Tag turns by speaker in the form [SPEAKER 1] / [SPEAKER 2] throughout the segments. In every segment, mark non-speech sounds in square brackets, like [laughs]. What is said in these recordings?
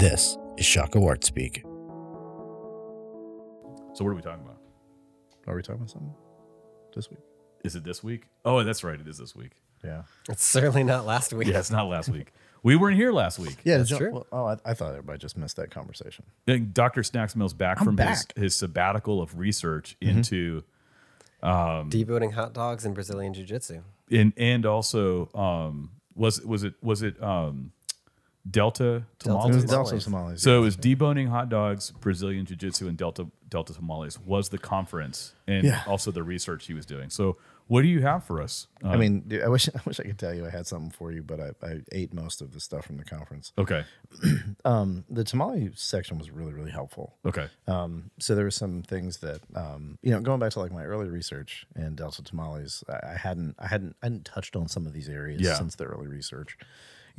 [SPEAKER 1] This is Shaka Wart Speak.
[SPEAKER 2] So what are we talking about?
[SPEAKER 3] Are we talking about something this week?
[SPEAKER 2] Is it this week? Oh, that's right. It is this week.
[SPEAKER 3] Yeah.
[SPEAKER 4] It's certainly not last week.
[SPEAKER 2] Yeah, it's not last week. We weren't here last week.
[SPEAKER 3] Yeah,
[SPEAKER 4] That's true.
[SPEAKER 3] well, oh, I, I thought everybody just missed that conversation.
[SPEAKER 2] And Dr. Snacks Mill's back
[SPEAKER 3] I'm
[SPEAKER 2] from
[SPEAKER 3] back.
[SPEAKER 2] His, his sabbatical of research into
[SPEAKER 4] Deboning hot dogs and Brazilian Jiu Jitsu.
[SPEAKER 2] and and also um was was it was it um Delta
[SPEAKER 4] Delta
[SPEAKER 3] It
[SPEAKER 2] tamales?
[SPEAKER 3] was
[SPEAKER 4] Tamales.
[SPEAKER 3] Delta Somalis.
[SPEAKER 2] So it was deboning hot dogs, Brazilian Jiu Jitsu, and Delta Delta tamales was the conference, and
[SPEAKER 3] Yeah.
[SPEAKER 2] also the research he was doing. So what do you have for us? Uh,
[SPEAKER 3] I mean, dude, I wish [laughs] I wish I could tell you I had something for you, but I, I ate most of the stuff from the conference. [clears throat]
[SPEAKER 2] okay,
[SPEAKER 3] Um, the tamale section was really really helpful.
[SPEAKER 2] okay,
[SPEAKER 3] Um, so there were some things that um, you know, going back to like my early research in Delta tamales, I, I hadn't I hadn't I hadn't touched on some of these areas
[SPEAKER 2] Yeah.
[SPEAKER 3] since the early research.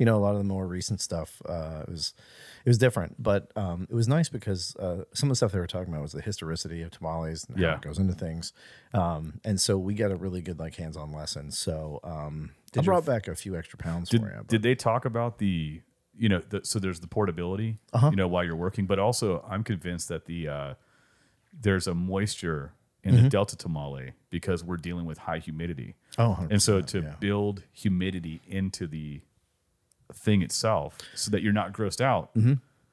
[SPEAKER 3] You know, a lot of the more recent stuff uh, was it was different, but um, it was nice because uh, some of the stuff they were talking about was the historicity of tamales and how
[SPEAKER 2] Yeah.
[SPEAKER 3] it goes into things, um, and so we got a really good like hands-on lesson. So um, I brought back a few extra pounds
[SPEAKER 2] did,
[SPEAKER 3] for you.
[SPEAKER 2] did they talk about the you know the, so there's the portability
[SPEAKER 3] Uh-huh.
[SPEAKER 2] you know while you're working but also i'm convinced that the uh there's a moisture in
[SPEAKER 3] Mm-hmm.
[SPEAKER 2] the delta tamale because we're dealing with high humidity
[SPEAKER 3] Oh,
[SPEAKER 2] and so to
[SPEAKER 3] yeah.
[SPEAKER 2] build humidity into the thing itself so that you're not grossed out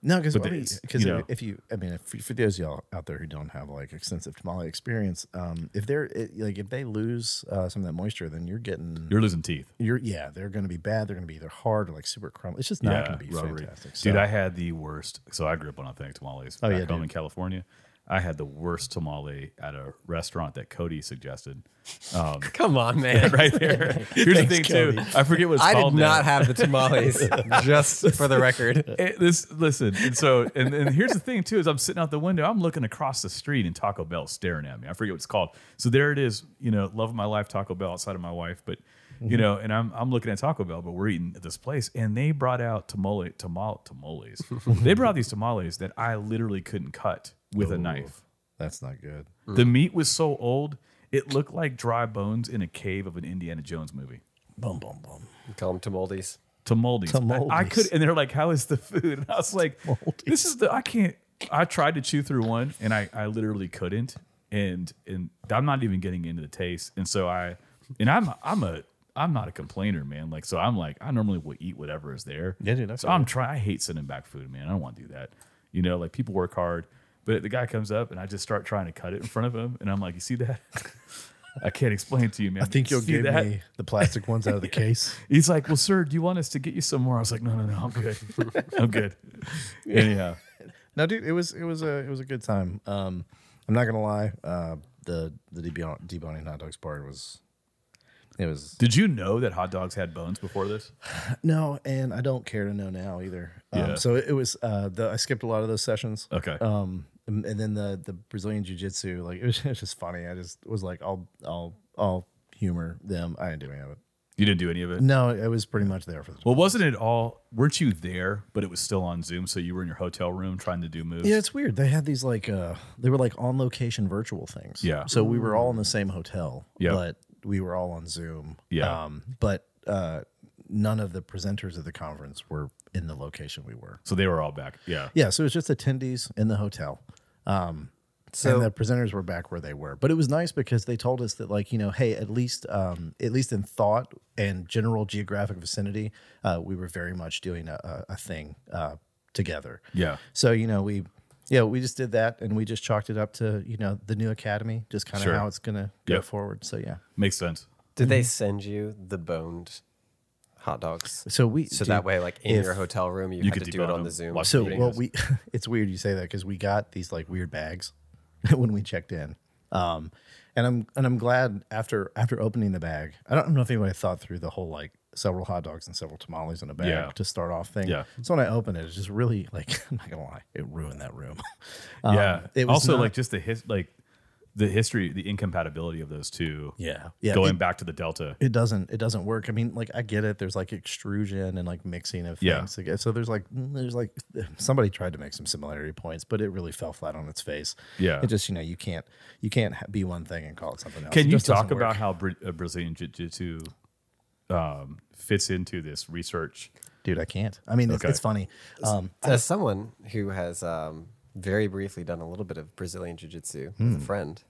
[SPEAKER 3] No, because
[SPEAKER 2] it's,
[SPEAKER 3] because
[SPEAKER 2] you know-
[SPEAKER 3] if you, I mean, if, for those of y'all out there who don't have like extensive tamale experience, um, if they're it, like if they lose uh, some of that moisture, then you're getting
[SPEAKER 2] you're losing teeth
[SPEAKER 3] you're yeah, they're going to be bad. They're going to be either hard or like super crumbly. It's just not going to be
[SPEAKER 2] rubbery.
[SPEAKER 3] fantastic.
[SPEAKER 2] Dude,
[SPEAKER 3] So-
[SPEAKER 2] I had the worst. So I grew up on authentic tamales
[SPEAKER 3] Oh, yeah,
[SPEAKER 2] home
[SPEAKER 3] dude.
[SPEAKER 2] in California. I had the worst tamale at a restaurant that Cody suggested. Um, [laughs]
[SPEAKER 4] Come on, [laughs] man.
[SPEAKER 2] right there. [laughs] Here's the thing too. I forget what it's
[SPEAKER 4] I did not
[SPEAKER 2] now.
[SPEAKER 4] have the tamales, just for the record.
[SPEAKER 2] Eh, this listen, and so and, and here's the thing too is I'm sitting out the window, I'm looking across the street and Taco Bell staring at me. I forget what it's called. So there it is, you know, love of my life, Taco Bell outside of my wife, but you mm-hmm. know, and I'm I'm looking at Taco Bell, but we're eating at this place, and they brought out tamale tamal tamales. [laughs] they brought these tamales that I literally couldn't cut with a knife.
[SPEAKER 3] that's not good. Mm.
[SPEAKER 2] The meat was so old, it looked like dry bones in a cave of an Indiana Jones movie.
[SPEAKER 3] Boom, boom, boom.
[SPEAKER 4] Call them tamoldes.
[SPEAKER 2] Tamoldes.
[SPEAKER 3] Tamoldes.
[SPEAKER 2] I, I could, and they're like, "How is the food?" And I was like, "This is the I can't." I tried to chew through one, and I I literally couldn't, and and I'm not even getting into the taste, and so I, and I'm I'm a I'm not a complainer, man. Like so, I'm like I normally will eat whatever is there.
[SPEAKER 3] Yeah, dude, I
[SPEAKER 2] So I'm trying. I hate sending back food, man. I don't want to do that. You know, like people work hard, but the guy comes up, and I just start trying to cut it in front of him, and I'm like, "You see that?" [laughs] I can't explain it to you, man.
[SPEAKER 3] I think you'll give
[SPEAKER 2] that?
[SPEAKER 3] me the plastic ones out of the [laughs] case.
[SPEAKER 2] He's like, "Well, sir, do you want us to get you some more?" I was like, "No, no, no, I'm good. I'm good." [laughs] Anyhow,
[SPEAKER 3] No, dude, it was it was a it was a good time. Um, I'm not gonna lie. Uh, the the debon- deboning hot dogs part was it was
[SPEAKER 2] did you know that hot dogs had bones before this? [sighs]
[SPEAKER 3] No, and I don't care to know now either. Um,
[SPEAKER 2] Yeah.
[SPEAKER 3] So it was. Uh, the, I skipped a lot of those sessions.
[SPEAKER 2] Okay.
[SPEAKER 3] Um, and, and then the the Brazilian Jiu Jitsu, like [laughs] it was, it was just funny. I just was like, I'll I'll I'll humor them. I didn't do any of it.
[SPEAKER 2] You didn't do any of it.
[SPEAKER 3] No, it was pretty much there for the.
[SPEAKER 2] Well, wasn't it all? Weren't you there? But it was still on Zoom, so you were in your hotel room trying to do moves.
[SPEAKER 3] Yeah, it's weird. They had these like uh they were like on location virtual things.
[SPEAKER 2] Yeah.
[SPEAKER 3] So we were all in the same hotel.
[SPEAKER 2] Yeah.
[SPEAKER 3] But we were all on Zoom.
[SPEAKER 2] Yeah.
[SPEAKER 3] Um, but uh none of the presenters of the conference were in the location we were.
[SPEAKER 2] So they were all back. Yeah.
[SPEAKER 3] Yeah, so it was just attendees in the hotel. Um,
[SPEAKER 4] So-
[SPEAKER 3] and the presenters were back where they were, but it was nice because they told us that, like, you know, hey, at least, um, at least in thought and general geographic vicinity, uh, we were very much doing a, a, a thing uh, together.
[SPEAKER 2] Yeah.
[SPEAKER 3] So you know, we, yeah, we just did that, and we just chalked it up to you know the new academy, just kind of
[SPEAKER 2] Sure.
[SPEAKER 3] how it's gonna go
[SPEAKER 2] Yep.
[SPEAKER 3] forward. So yeah,
[SPEAKER 2] Makes sense.
[SPEAKER 4] Did they send you the boned hot dogs?
[SPEAKER 3] so we
[SPEAKER 4] So
[SPEAKER 3] dude,
[SPEAKER 4] that way, like in
[SPEAKER 3] if-
[SPEAKER 4] your hotel room, you,
[SPEAKER 2] You
[SPEAKER 4] had
[SPEAKER 2] could
[SPEAKER 4] to do it
[SPEAKER 2] debone
[SPEAKER 4] on the Zoom.
[SPEAKER 2] watch
[SPEAKER 3] So
[SPEAKER 2] videos.
[SPEAKER 3] well, we [laughs] it's weird you say that because we got these like weird bags [laughs] when we checked in, um, and I'm and I'm glad after after opening the bag. I don't know if anybody thought through the whole like several hot dogs and several tamales in a bag
[SPEAKER 2] Yeah.
[SPEAKER 3] to start off thing.
[SPEAKER 2] Yeah.
[SPEAKER 3] So when I opened it, it's just really like [laughs] I'm not gonna lie, it ruined that room. [laughs] Um,
[SPEAKER 2] yeah.
[SPEAKER 3] It was
[SPEAKER 2] also,
[SPEAKER 3] not-
[SPEAKER 2] like just the his like the history, the incompatibility of those two.
[SPEAKER 3] yeah, yeah.
[SPEAKER 2] Going
[SPEAKER 3] it-
[SPEAKER 2] back to the Delta.
[SPEAKER 3] it doesn't it doesn't work i mean like i get it there's like extrusion and like mixing of
[SPEAKER 2] Yeah.
[SPEAKER 3] things together so there's like there's like [laughs] somebody tried to make some similarity points but it really fell flat on its face
[SPEAKER 2] Yeah.
[SPEAKER 3] it just you know you can't you can't be one thing and call it something else
[SPEAKER 2] Can
[SPEAKER 3] It
[SPEAKER 2] you talk about
[SPEAKER 3] work.
[SPEAKER 2] how Bra- uh, Brazilian Jiu Jitsu um, fits into this research?
[SPEAKER 3] dude, I can't. I mean, it's,
[SPEAKER 2] Okay.
[SPEAKER 3] it's funny. Um,
[SPEAKER 4] As someone who has um, very briefly done a little bit of Brazilian Jiu Jitsu with a friend,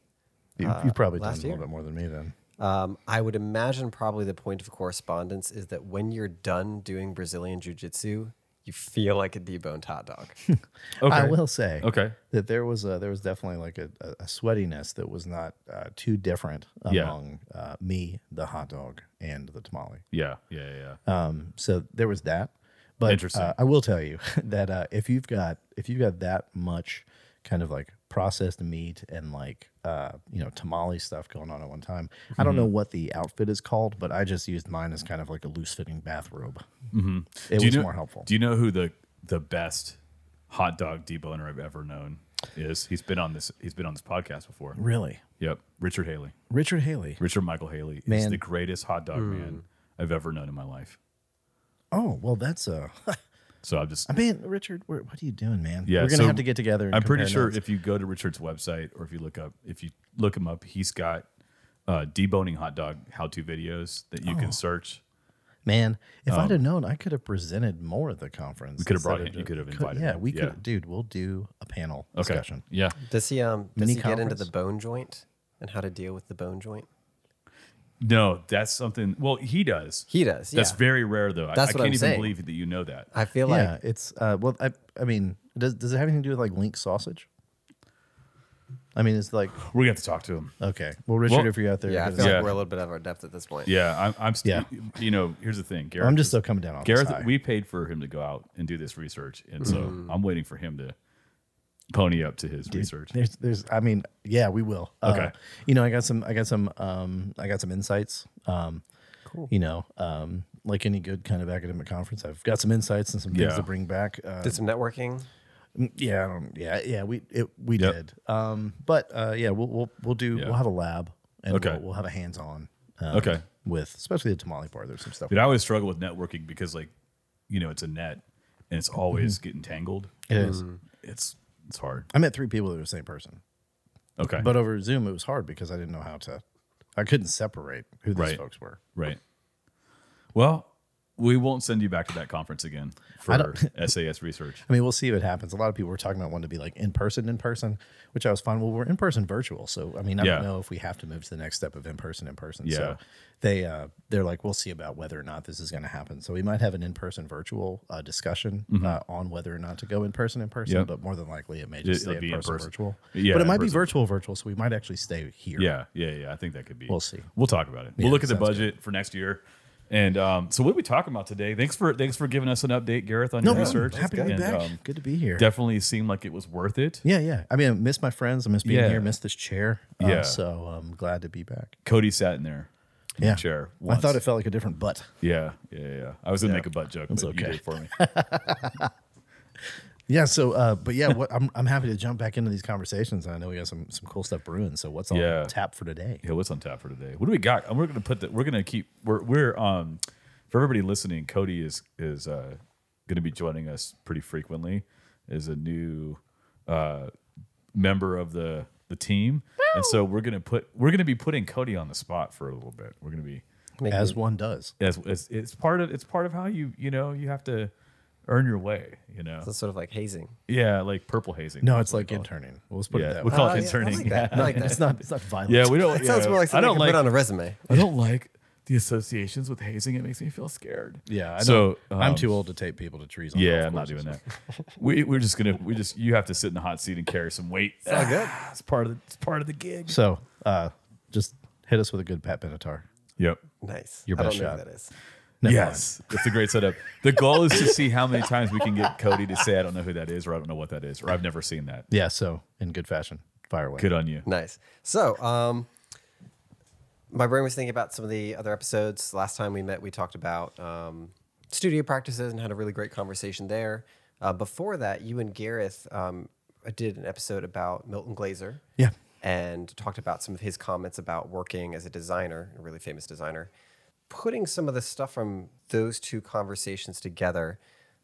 [SPEAKER 3] you,
[SPEAKER 4] uh,
[SPEAKER 3] you've probably done
[SPEAKER 4] last
[SPEAKER 3] a little bit more than me then.
[SPEAKER 4] Um, I would imagine probably the point of correspondence is that when you're done doing Brazilian Jiu Jitsu, you feel like a deboned hot dog. [laughs]
[SPEAKER 2] Okay.
[SPEAKER 3] I will say
[SPEAKER 2] Okay.
[SPEAKER 3] that there was a, there was definitely like a, a, a sweatiness that was not uh, too different
[SPEAKER 2] Yeah.
[SPEAKER 3] among uh, me, the hot dog, and the tamale.
[SPEAKER 2] Yeah. Yeah. Yeah. yeah.
[SPEAKER 3] Um, so there was that. But
[SPEAKER 2] Interesting.
[SPEAKER 3] uh, I will tell you [laughs] that uh, if you've got if you've got that much kind of like processed meat and like uh, you know tamale stuff going on at one time, I don't know
[SPEAKER 2] Mm-hmm.
[SPEAKER 3] what the outfit is called, but I just used mine as kind of like a loose fitting bathrobe. It
[SPEAKER 2] Mm-hmm. Do
[SPEAKER 3] was
[SPEAKER 2] you know,
[SPEAKER 3] more helpful.
[SPEAKER 2] Do you know who the the best hot dog deboner I've ever known is? He's been on this. He's been on this podcast before.
[SPEAKER 3] really,
[SPEAKER 2] Yep. Richard Haley.
[SPEAKER 3] Richard Haley.
[SPEAKER 2] Richard Michael Haley is the greatest hot dog man I've ever known in my life.
[SPEAKER 3] Oh well, that's uh. [laughs]
[SPEAKER 2] So I'm just
[SPEAKER 3] I mean, Richard, what what are you doing, man?
[SPEAKER 2] Yeah,
[SPEAKER 3] we're gonna
[SPEAKER 2] so
[SPEAKER 3] have to get together. And
[SPEAKER 2] I'm pretty sure
[SPEAKER 3] notes.
[SPEAKER 2] if you go to Richard's website or if you look up if you look him up, he's got uh, deboning hot dog how to videos that you
[SPEAKER 3] Oh.
[SPEAKER 2] can search.
[SPEAKER 3] Man, if I'd have known, I could have presented more at the conference.
[SPEAKER 2] Um, We could have brought
[SPEAKER 3] of
[SPEAKER 2] him- you could have invited
[SPEAKER 3] Yeah,
[SPEAKER 2] him.
[SPEAKER 3] we
[SPEAKER 2] Yeah.
[SPEAKER 3] could, dude. We'll do a panel
[SPEAKER 2] Okay.
[SPEAKER 3] discussion.
[SPEAKER 2] Yeah.
[SPEAKER 4] Does he um does
[SPEAKER 3] Mini
[SPEAKER 4] he get into the bone joint and how to deal with the bone joint?
[SPEAKER 2] No, that's something. Well, he does.
[SPEAKER 4] He does.
[SPEAKER 2] That's
[SPEAKER 4] yeah.
[SPEAKER 2] very rare, though. I-
[SPEAKER 4] That's
[SPEAKER 2] I,
[SPEAKER 4] what
[SPEAKER 2] can't
[SPEAKER 4] I'm
[SPEAKER 2] even
[SPEAKER 4] saying.
[SPEAKER 2] believe that you know that.
[SPEAKER 4] I feel
[SPEAKER 3] yeah,
[SPEAKER 4] like
[SPEAKER 3] it's uh, well, I, I mean, does does it have anything to do with like link sausage? I mean, it's like
[SPEAKER 2] We're gonna have to talk to him.
[SPEAKER 3] okay. Well, Richard,
[SPEAKER 2] Well,
[SPEAKER 3] if you're out there,
[SPEAKER 4] yeah, I feel
[SPEAKER 2] Yeah.
[SPEAKER 4] like we're a little bit out of our depth at this point.
[SPEAKER 2] Yeah, I'm. I'm st-
[SPEAKER 3] Yeah.
[SPEAKER 2] You know, here's the thing, Gareth.
[SPEAKER 3] I'm just still coming down on
[SPEAKER 2] Gareth.
[SPEAKER 3] this.
[SPEAKER 2] We paid for him to go out and do this research, and so
[SPEAKER 3] Mm-hmm.
[SPEAKER 2] I'm waiting for him to pony up to his research.
[SPEAKER 3] There's, there's, I mean, yeah, we will. Uh,
[SPEAKER 2] Okay.
[SPEAKER 3] you know, I got some, I got some, um, I got some insights. Um, cool. You know, um, like any good kind of academic conference, I've got some insights and some things
[SPEAKER 2] Yeah.
[SPEAKER 3] to bring back. Uh,
[SPEAKER 4] Did some networking.
[SPEAKER 3] Mm, Yeah, I don't, yeah, yeah. We it, we
[SPEAKER 2] Yep.
[SPEAKER 3] did. Um, but uh, yeah, we'll we'll we'll do.
[SPEAKER 2] Yeah.
[SPEAKER 3] We'll have a lab, and
[SPEAKER 2] Okay.
[SPEAKER 3] we'll, we'll have a hands on. Um,
[SPEAKER 2] Okay.
[SPEAKER 3] With especially the tamale part, there's some stuff.
[SPEAKER 2] Dude, I always struggle with networking because, like, you know, it's a net and it's always getting tangled.
[SPEAKER 3] It is.
[SPEAKER 2] It's it's hard.
[SPEAKER 3] I met three people that were the same person,
[SPEAKER 2] Okay,
[SPEAKER 3] but over Zoom it was hard because I didn't know how to. I couldn't separate who these
[SPEAKER 2] Right.
[SPEAKER 3] folks were.
[SPEAKER 2] right. Well, we won't send you back to that conference again for [laughs] SAS research.
[SPEAKER 3] I mean, we'll see what happens. A lot of people were talking about wanting to be like in person, in person, which I was fine. Well, we're in person virtual, so I mean, I
[SPEAKER 2] Yeah.
[SPEAKER 3] don't know if we have to move to the next step of in person, in person.
[SPEAKER 2] Yeah.
[SPEAKER 3] So they uh, they're like, we'll see about whether or not this is going to happen. So we might have an in person virtual uh, discussion uh, on whether or not to go in person, in person.
[SPEAKER 2] Mm-hmm. Yep.
[SPEAKER 3] But more than likely, it may just
[SPEAKER 2] It'll
[SPEAKER 3] stay
[SPEAKER 2] be
[SPEAKER 3] in person, virtual.
[SPEAKER 2] Yeah,
[SPEAKER 3] but it might be virtual, virtual. So we might actually stay here.
[SPEAKER 2] Yeah, yeah, yeah. I think that could be.
[SPEAKER 3] We'll see.
[SPEAKER 2] We'll talk about it. We'll look at the budget for next year. And um, so, what are we talking about today? Thanks for thanks for giving us an update, Gareth, on
[SPEAKER 3] No
[SPEAKER 2] your research.
[SPEAKER 3] Happy to be
[SPEAKER 2] And,
[SPEAKER 3] back.
[SPEAKER 2] um,
[SPEAKER 3] Good to be here.
[SPEAKER 2] definitely seemed like it was worth it.
[SPEAKER 3] yeah, yeah. I mean, I miss my friends. I miss being
[SPEAKER 2] Yeah.
[SPEAKER 3] here. Miss this chair. Uh,
[SPEAKER 2] Yeah.
[SPEAKER 3] So I'm glad to be back.
[SPEAKER 2] Cody sat in there, in
[SPEAKER 3] Yeah.
[SPEAKER 2] the chair.
[SPEAKER 3] I thought it felt like a different butt.
[SPEAKER 2] Yeah, yeah, yeah. I was gonna make a butt joke, but
[SPEAKER 3] okay.
[SPEAKER 2] you did it for me. [laughs]
[SPEAKER 3] Yeah. So, uh, but yeah, [laughs] what, I'm I'm happy to jump back into these conversations. I know we got some some cool stuff brewing. So, what's on
[SPEAKER 2] Yeah.
[SPEAKER 3] tap for today?
[SPEAKER 2] Yeah, what's on tap for today? What do we got? And we're gonna put that. We're gonna keep. We're we're um for everybody listening. Cody is is uh gonna be joining us pretty frequently. Is a new uh member of the the team, and so we're gonna put we're gonna be putting Cody on the spot for a little bit. We're gonna be
[SPEAKER 4] Make
[SPEAKER 3] As one does.
[SPEAKER 2] as, as it's part of it's part of how you you know you have to earn your way. You know,
[SPEAKER 4] it's sort of like hazing.
[SPEAKER 2] yeah, like purple hazing.
[SPEAKER 3] No, it's like
[SPEAKER 2] we call it.
[SPEAKER 3] interning. Well, let's put
[SPEAKER 2] Yeah,
[SPEAKER 3] it that
[SPEAKER 2] we
[SPEAKER 3] way.
[SPEAKER 2] call
[SPEAKER 4] Oh,
[SPEAKER 2] it
[SPEAKER 4] yeah, I
[SPEAKER 2] interning. [laughs]
[SPEAKER 4] like that. Like that.
[SPEAKER 3] it's not it's not violent. [laughs]
[SPEAKER 2] Yeah, we don't.
[SPEAKER 4] It sounds
[SPEAKER 2] yeah.
[SPEAKER 4] more like
[SPEAKER 2] I
[SPEAKER 4] something
[SPEAKER 2] don't
[SPEAKER 4] you
[SPEAKER 2] like.
[SPEAKER 4] put on a resume.
[SPEAKER 2] I don't like the associations with hazing. It makes me feel scared.
[SPEAKER 3] Yeah. I
[SPEAKER 2] So,
[SPEAKER 3] so I'm
[SPEAKER 2] um,
[SPEAKER 3] too old to take people to trees. On
[SPEAKER 2] Yeah, I'm not doing that. [laughs] we we're just gonna we just you have to sit in the hot seat and carry some weight. It's
[SPEAKER 4] all good.
[SPEAKER 2] It's part of the it's part of the gig.
[SPEAKER 3] So, uh, just hit us with a good Pat Benatar.
[SPEAKER 2] Yep.
[SPEAKER 4] Nice.
[SPEAKER 3] Your
[SPEAKER 4] I
[SPEAKER 3] best
[SPEAKER 4] don't know
[SPEAKER 3] shot.
[SPEAKER 4] who that is.
[SPEAKER 3] Never
[SPEAKER 2] yes, it's a great setup. The goal is to see how many times we can get Cody to say I don't know who that is or I don't know what that is or I've never seen that.
[SPEAKER 3] Yeah. So, in good fashion, fire away.
[SPEAKER 2] Good on you.
[SPEAKER 4] Nice. So, um, my brain was thinking about some of the other episodes. Last time we met, we talked about um, studio practices and had a really great conversation there. Uh, before that, you and Gareth um, did an episode about Milton Glaser.
[SPEAKER 3] Yeah.
[SPEAKER 4] And talked about some of his comments about working as a designer, a really famous designer. Putting some of the stuff from those two conversations together,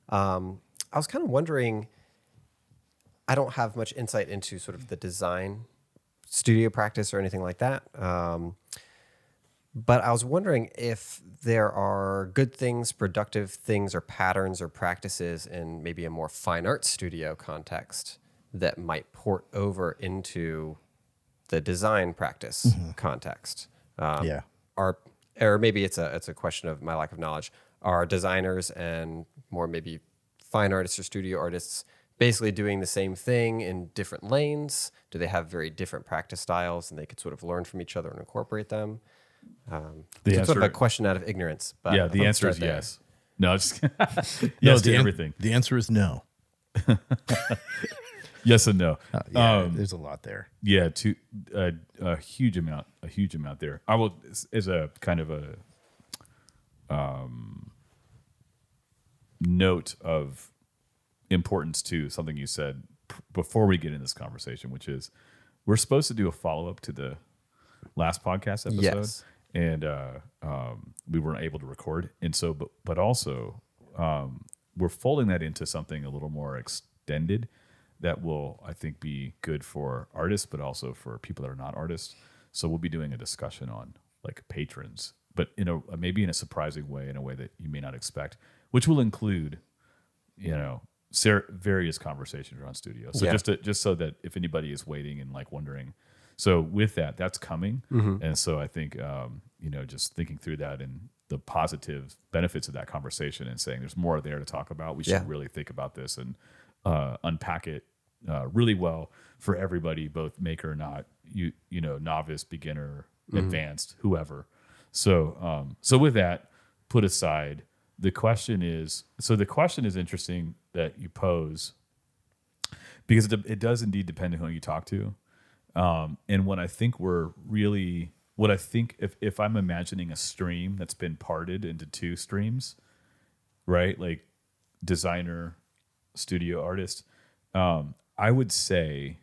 [SPEAKER 4] um, I was kind of wondering. I don't have much insight into sort of the design studio practice or anything like that. Um, But I was wondering if there are good things, productive things, or patterns or practices in maybe a more fine art studio context that might port over into the design practice context. Um,
[SPEAKER 3] Yeah.
[SPEAKER 4] Are or maybe it's a it's a question of my lack of knowledge. Are designers and more maybe fine artists or studio artists basically doing the same thing in different lanes? Do they have very different practice styles and they could sort of learn from each other and incorporate them? Um,
[SPEAKER 2] The
[SPEAKER 4] it's sort of a question out of ignorance. But
[SPEAKER 2] yeah, the answer is
[SPEAKER 4] there.
[SPEAKER 2] yes. No, just [laughs] yes
[SPEAKER 3] No,
[SPEAKER 2] to
[SPEAKER 3] an-
[SPEAKER 2] everything.
[SPEAKER 3] the answer is no. [laughs]
[SPEAKER 2] Yes and no.
[SPEAKER 3] Yeah,
[SPEAKER 2] Um,
[SPEAKER 3] there's a lot there.
[SPEAKER 2] yeah, to uh, a huge amount, a huge amount there. I will as- as a kind of a um, note of importance to something you said p- before we get in this conversation, which is we're supposed to do a follow up to the last podcast episode,
[SPEAKER 4] Yes.
[SPEAKER 2] and uh, um, we weren't able to record, and so but but also um, we're folding that into something a little more extended that will I think be good for artists, but also for people that are not artists. So we'll be doing a discussion on like patrons, but in a maybe in a surprising way, in a way that you may not expect, which will include, you know, ser- various conversations around studio. So
[SPEAKER 4] Yeah.
[SPEAKER 2] just to, just so that if anybody is waiting and like wondering, so with that, that's coming, and so I think um, you know just thinking through that and the positive benefits of that conversation and saying there's more there to talk about. We should
[SPEAKER 4] Yeah.
[SPEAKER 2] really think about this and uh, unpack it uh, really well for everybody, both maker, or not you, you know, novice, beginner, advanced, whoever. So, um, so with that put aside, the question is, so the question is interesting that you pose because it, it does indeed depend on who you talk to. Um, and what I think we're really, what I think, if, if I'm imagining a stream that's been parted into two streams, right? Like designer, studio artist, um, I would say,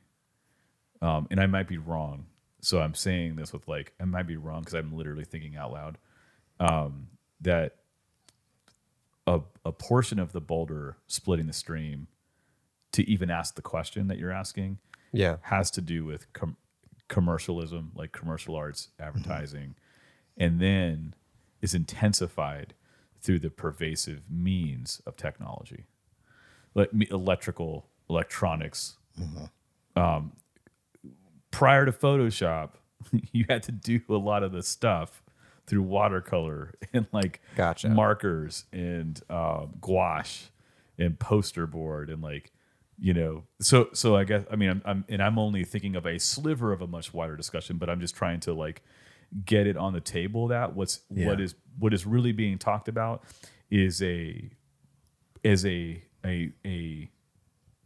[SPEAKER 2] um, and I might be wrong. So I'm saying this with like, I might be wrong because I'm literally thinking out loud um, that a, a portion of the boulder splitting the stream to even ask the question that you're asking
[SPEAKER 4] Yeah.
[SPEAKER 2] has to do with com- commercialism, like commercial arts, advertising, and then is intensified through the pervasive means of technology, like electrical, electronics. Um, prior to Photoshop, [laughs] you had to do a lot of the stuff through watercolor [laughs] and like
[SPEAKER 4] Gotcha.
[SPEAKER 2] markers and uh, gouache and poster board and like you know so so i guess i mean I'm, I'm and i'm only thinking of a sliver of a much wider discussion but i'm just trying to like get it on the table that what's what
[SPEAKER 3] Yeah.
[SPEAKER 2] is what is really being talked about is a is a a a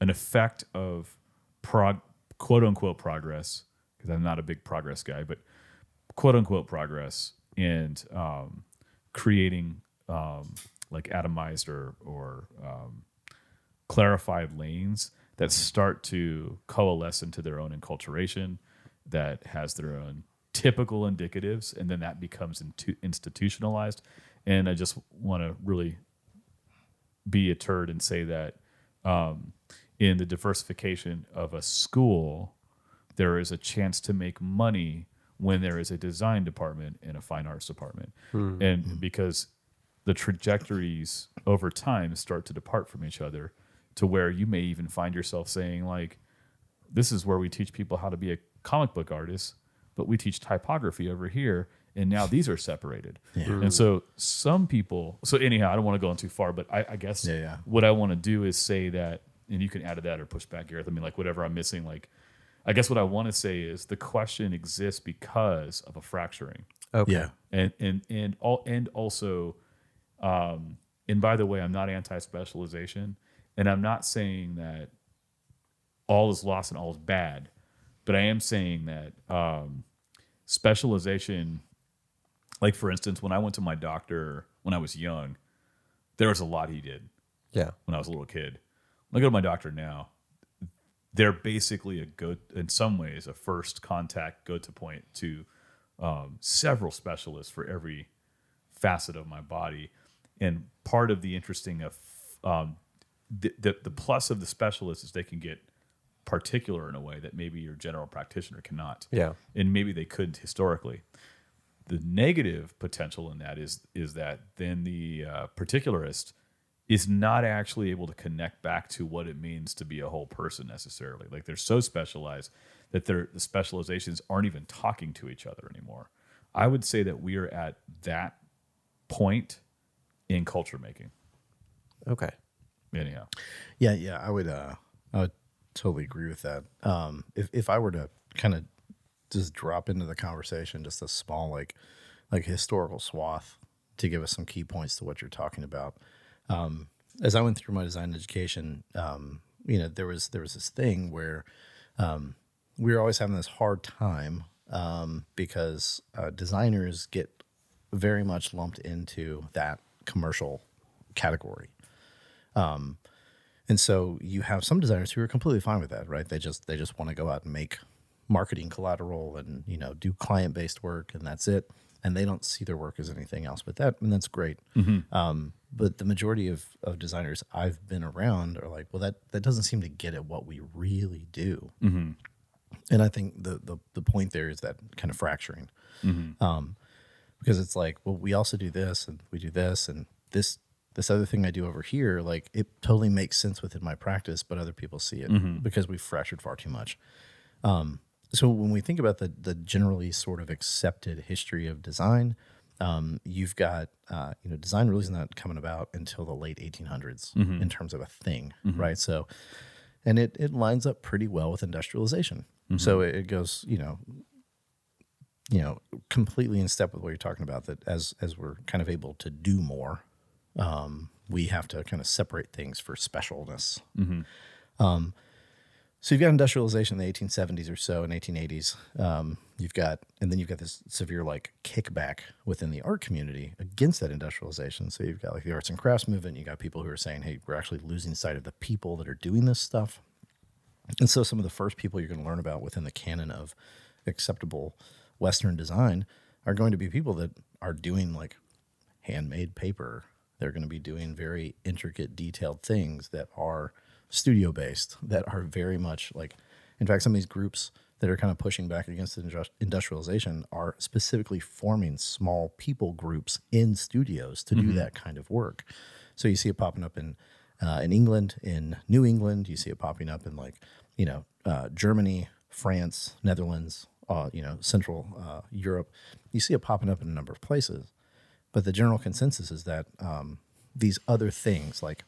[SPEAKER 2] an effect of prog quote unquote progress because i'm not a big progress guy but quote unquote progress and um, creating um, like atomized or or um, clarified lanes that start to coalesce into their own enculturation that has their own typical indicatives and then that becomes into institutionalized. And i just want to really be a turd and say that um, in the diversification of a school there is a chance to make money when there is a design department and a fine arts department. And because the trajectories over time start to depart from each other to where you may even find yourself saying like this is where we teach people how to be a comic book artist but we teach typography over here and now these are separated and so some people so anyhow i don't want to go on too far but i, I guess
[SPEAKER 3] Yeah, yeah.
[SPEAKER 2] what i want to do is say that and you can add to that or push back gareth i mean like whatever i'm missing like i guess what i want to say is the question exists because of a fracturing
[SPEAKER 4] Okay.
[SPEAKER 3] Yeah.
[SPEAKER 2] and and and all and also um and by the way i'm not anti-specialization and i'm not saying that all is lost and all is bad but i am saying that um specialization like for instance when i went to my doctor when i was young there was a lot he did
[SPEAKER 4] Yeah.
[SPEAKER 2] when I was a little kid. When I go to my doctor now, they're basically a go in some ways a first contact go to point to um, several specialists for every facet of my body. And part of the interesting of um, the, the the plus of the specialist is they can get particular in a way that maybe your general practitioner cannot
[SPEAKER 4] Yeah.
[SPEAKER 2] and maybe they couldn't historically. The negative potential in that is is that then the uh, particularist is not actually able to connect back to what it means to be a whole person necessarily. Like they're so specialized that their the specializations aren't even talking to each other anymore. I would say that we are at that point in culture making.
[SPEAKER 4] Okay.
[SPEAKER 2] Anyhow,
[SPEAKER 3] Yeah, yeah, I would uh I would totally agree with that. Um if if I were to kind of just drop into the conversation just a small like like historical swath to give us some key points to what you're talking about. Um as I went through my design education, um you know, there was there was this thing where um we were always having this hard time um because uh, designers get very much lumped into that commercial category. And so you have some designers who are completely fine with that, right? They just they just want to go out and make marketing collateral and you know do client based work and that's it, and they don't see their work as anything else but that, and that's great. Um, but the majority of, of designers I've been around are like, well, that that doesn't seem to get at what we really do. And I think the, the the point there is that kind of fracturing, um, because it's like, well, we also do this and we do this and this this other thing I do over here, like it totally makes sense within my practice, but other people see it because we've fractured far too much. Um, so when we think about the the generally sort of accepted history of design, um, you've got uh, you know design really is not coming about until the late 1800s in terms of a thing, right? So, and it it lines up pretty well with industrialization. So it, it goes you know you know completely in step with what you're talking about that as as we're kind of able to do more um, we have to kind of separate things for specialness. Um, so you've got industrialization in the 1870s or so and 1880s um, you've got and then you've got this severe like kickback within the art community against that industrialization so you've got like the arts and crafts movement you got people who are saying hey we're actually losing sight of the people that are doing this stuff and so some of the first people you're going to learn about within the canon of acceptable Western design are going to be people that are doing like handmade paper. They're going to be doing very intricate, detailed things that are studio based, that are very much like, in fact, some of these groups that are kind of pushing back against industrialization are specifically forming small people groups in studios to do that kind of work. So you see it popping up in uh, in England, in New England. You see it popping up in like you know uh, Germany, France, Netherlands, uh, you know Central uh, Europe. You see it popping up in a number of places. But the general consensus is that um, these other things like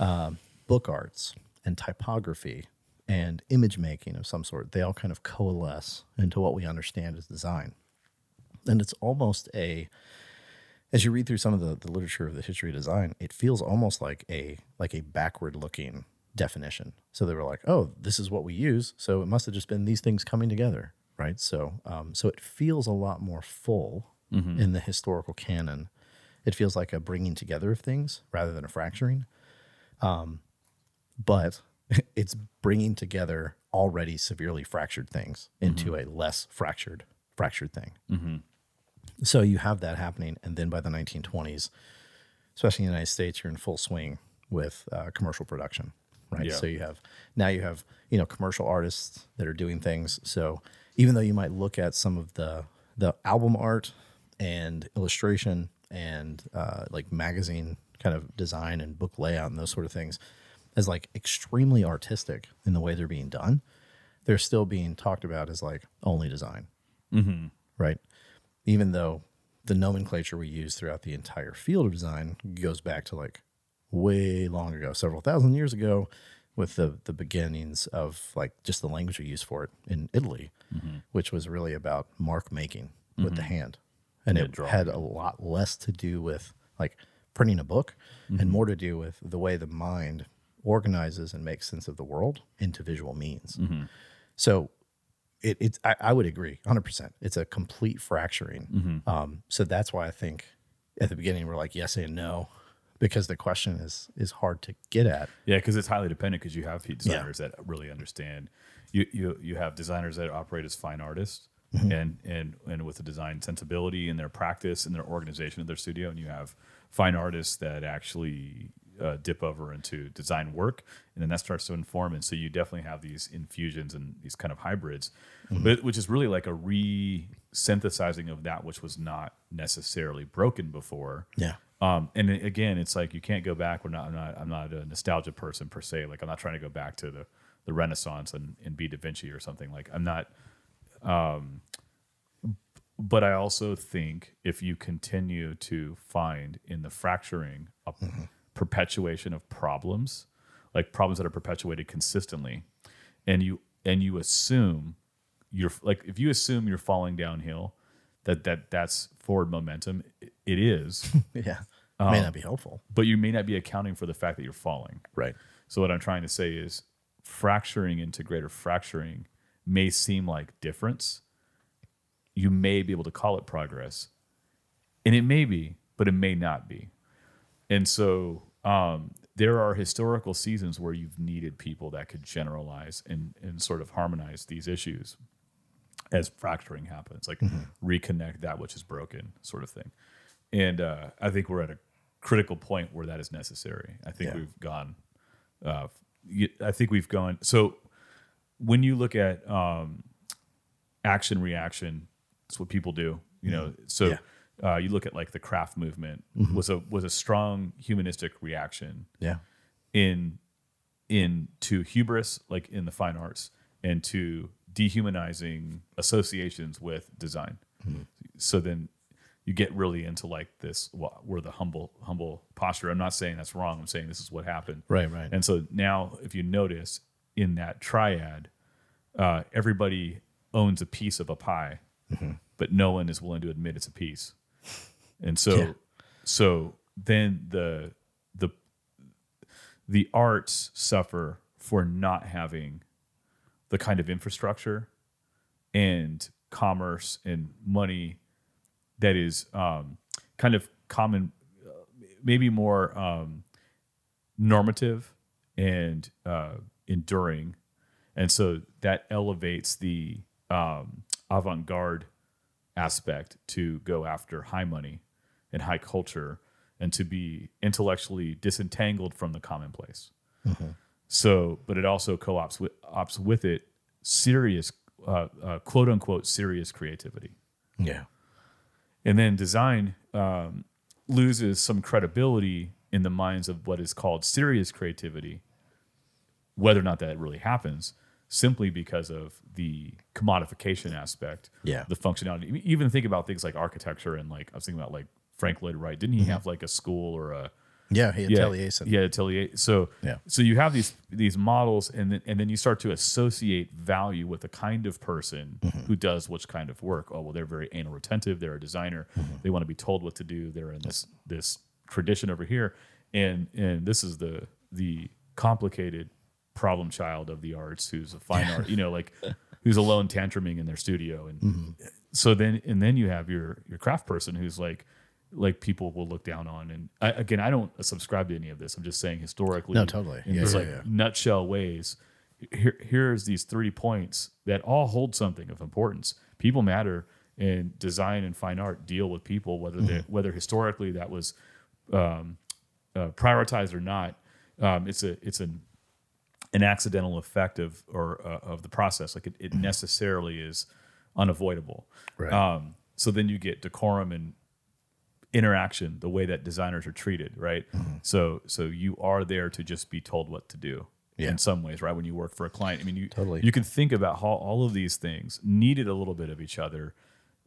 [SPEAKER 3] um book arts and typography and image making of some sort, they all kind of coalesce into what we understand as design. And it's almost a as you read through some of the, the literature of the history of design, it feels almost like a like a backward looking definition. So they were like, oh, this is what we use. So it must have just been these things coming together, right? So um, so it feels a lot more full in the historical canon. It feels like a bringing together of things rather than a fracturing. Um, but [laughs] it's bringing together already severely fractured things into a less fractured fractured thing. So you have that happening, and then by the 1920s, especially in the United States, you're in full swing with uh, commercial production, right?
[SPEAKER 2] Yeah.
[SPEAKER 3] So you have now you have you know commercial artists that are doing things. So even though you might look at some of the the album art and illustration and uh, like magazine kind of design and book layout and those sort of things as like extremely artistic in the way they're being done, they're still being talked about as like only design. Mm-hmm. Right? Even though the nomenclature we use throughout the entire field of design goes back to like way long ago, several thousand years ago, with the the beginnings of like just the language we use for it in Italy, mm-hmm. which was really about mark making with the mm-hmm. hand, and it
[SPEAKER 2] drawing.
[SPEAKER 3] had a lot less to do with like printing a book and more to do with the way the mind organizes and makes sense of the world into visual means. Mm-hmm. So it, it's I, I would agree 100% it's a complete fracturing mm-hmm. um, so that's why i think at the beginning we're like yes and no because the question is is hard to get at
[SPEAKER 2] Yeah, because it's highly dependent. Because you have designers that really understand. You you you have designers that operate as fine artists, mm-hmm. and and and with a design sensibility in their practice and their organization of their studio, and you have fine artists that actually uh, dip over into design work, and then that starts to inform. And so you definitely have these infusions and these kind of hybrids, but which is really like a re synthesizing of that which was not necessarily broken before.
[SPEAKER 3] Yeah.
[SPEAKER 2] Um, and again, it's like you can't go back. We're not. I'm not. I'm not a nostalgia person per se. Like I'm not trying to go back to the the Renaissance and, and be Da Vinci or something. Like I'm not. Um, but I also think if you continue to find in the fracturing a perpetuation of problems, like problems that are perpetuated consistently, and you and you assume you're like if you assume you're falling downhill, that that that's forward momentum. It- [laughs] it is,
[SPEAKER 3] Yeah. May not be helpful.
[SPEAKER 2] Um, but you may not be accounting for the fact that you're falling.
[SPEAKER 3] Right.
[SPEAKER 2] So what I'm trying to say is fracturing into greater fracturing may seem like difference. You may be able to call it progress. And it may be, but it may not be. And so um, there are historical seasons where you've needed people that could generalize and, and sort of harmonize these issues as fracturing happens, like reconnect that which is broken, sort of thing. And uh, I think we're at a critical point where that is necessary. I think
[SPEAKER 3] Yeah.
[SPEAKER 2] we've gone uh, I think we've gone. So when you look at um, action reaction, it's what people do. You know, so
[SPEAKER 3] Mm-hmm.
[SPEAKER 2] Uh, you look at like the craft movement was a was a strong humanistic reaction
[SPEAKER 3] Yeah.
[SPEAKER 2] in in to hubris, like in the fine arts, and to dehumanizing associations with design. So then you get really into like this wh- where the humble humble posture. I'm not saying that's wrong. I'm saying this is what happened.
[SPEAKER 3] Right, right.
[SPEAKER 2] And so now, if you notice in that triad, uh, everybody owns a piece of a pie, but no one is willing to admit it's a piece. And so,
[SPEAKER 3] Yeah.
[SPEAKER 2] so then the the the arts suffer for not having the kind of infrastructure and commerce and money that is um, kind of common, uh, maybe more um, normative and uh, enduring, and so that elevates the um, avant-garde aspect to go after high money and high culture, and to be intellectually disentangled from the commonplace. So, but it also co-ops with ops with it serious, uh, uh, quote unquote, serious creativity.
[SPEAKER 3] Yeah.
[SPEAKER 2] And then design um, loses some credibility in the minds of what is called serious creativity, whether or not that really happens, simply because of the commodification aspect,
[SPEAKER 3] Yeah.
[SPEAKER 2] the functionality. Even think about things like architecture and like I was thinking about like Frank Lloyd Wright. Didn't he mm-hmm. have like a school or a
[SPEAKER 3] Yeah. He had
[SPEAKER 2] yeah,
[SPEAKER 3] Taliesin.
[SPEAKER 2] Yeah, Taliesin. So
[SPEAKER 3] Yeah.
[SPEAKER 2] so you have these these models, and then and then you start to associate value with the kind of person mm-hmm. who does which kind of work. Oh well, they're very anal retentive. They're a designer. Mm-hmm. They want to be told what to do. They're in this this tradition over here, and and this is the the complicated problem child of the arts who's a fine art. You know, [laughs] like who's alone tantruming in their studio, and so then and then you have your your craft person who's like like people will look down on and I, again i don't subscribe to any of this i'm just saying historically
[SPEAKER 3] No, totally.
[SPEAKER 2] in
[SPEAKER 3] Yeah, yeah,
[SPEAKER 2] like
[SPEAKER 3] yeah.
[SPEAKER 2] nutshell ways here here's these three points that all hold something of importance people matter and design and fine art deal with people whether they
[SPEAKER 3] Mm-hmm.
[SPEAKER 2] whether historically that was um, uh, prioritized or not um, it's a it's an an accidental effect of or uh, of the process. Like it, it necessarily is unavoidable.
[SPEAKER 3] Right.
[SPEAKER 2] Um, so then you get decorum and interaction, the way that designers are treated, right? So so you are there to just be told what to do.
[SPEAKER 3] Yeah.
[SPEAKER 2] In some ways, right? When you work for a client, I mean, you
[SPEAKER 3] Totally.
[SPEAKER 2] you can think about how all of these things needed a little bit of each other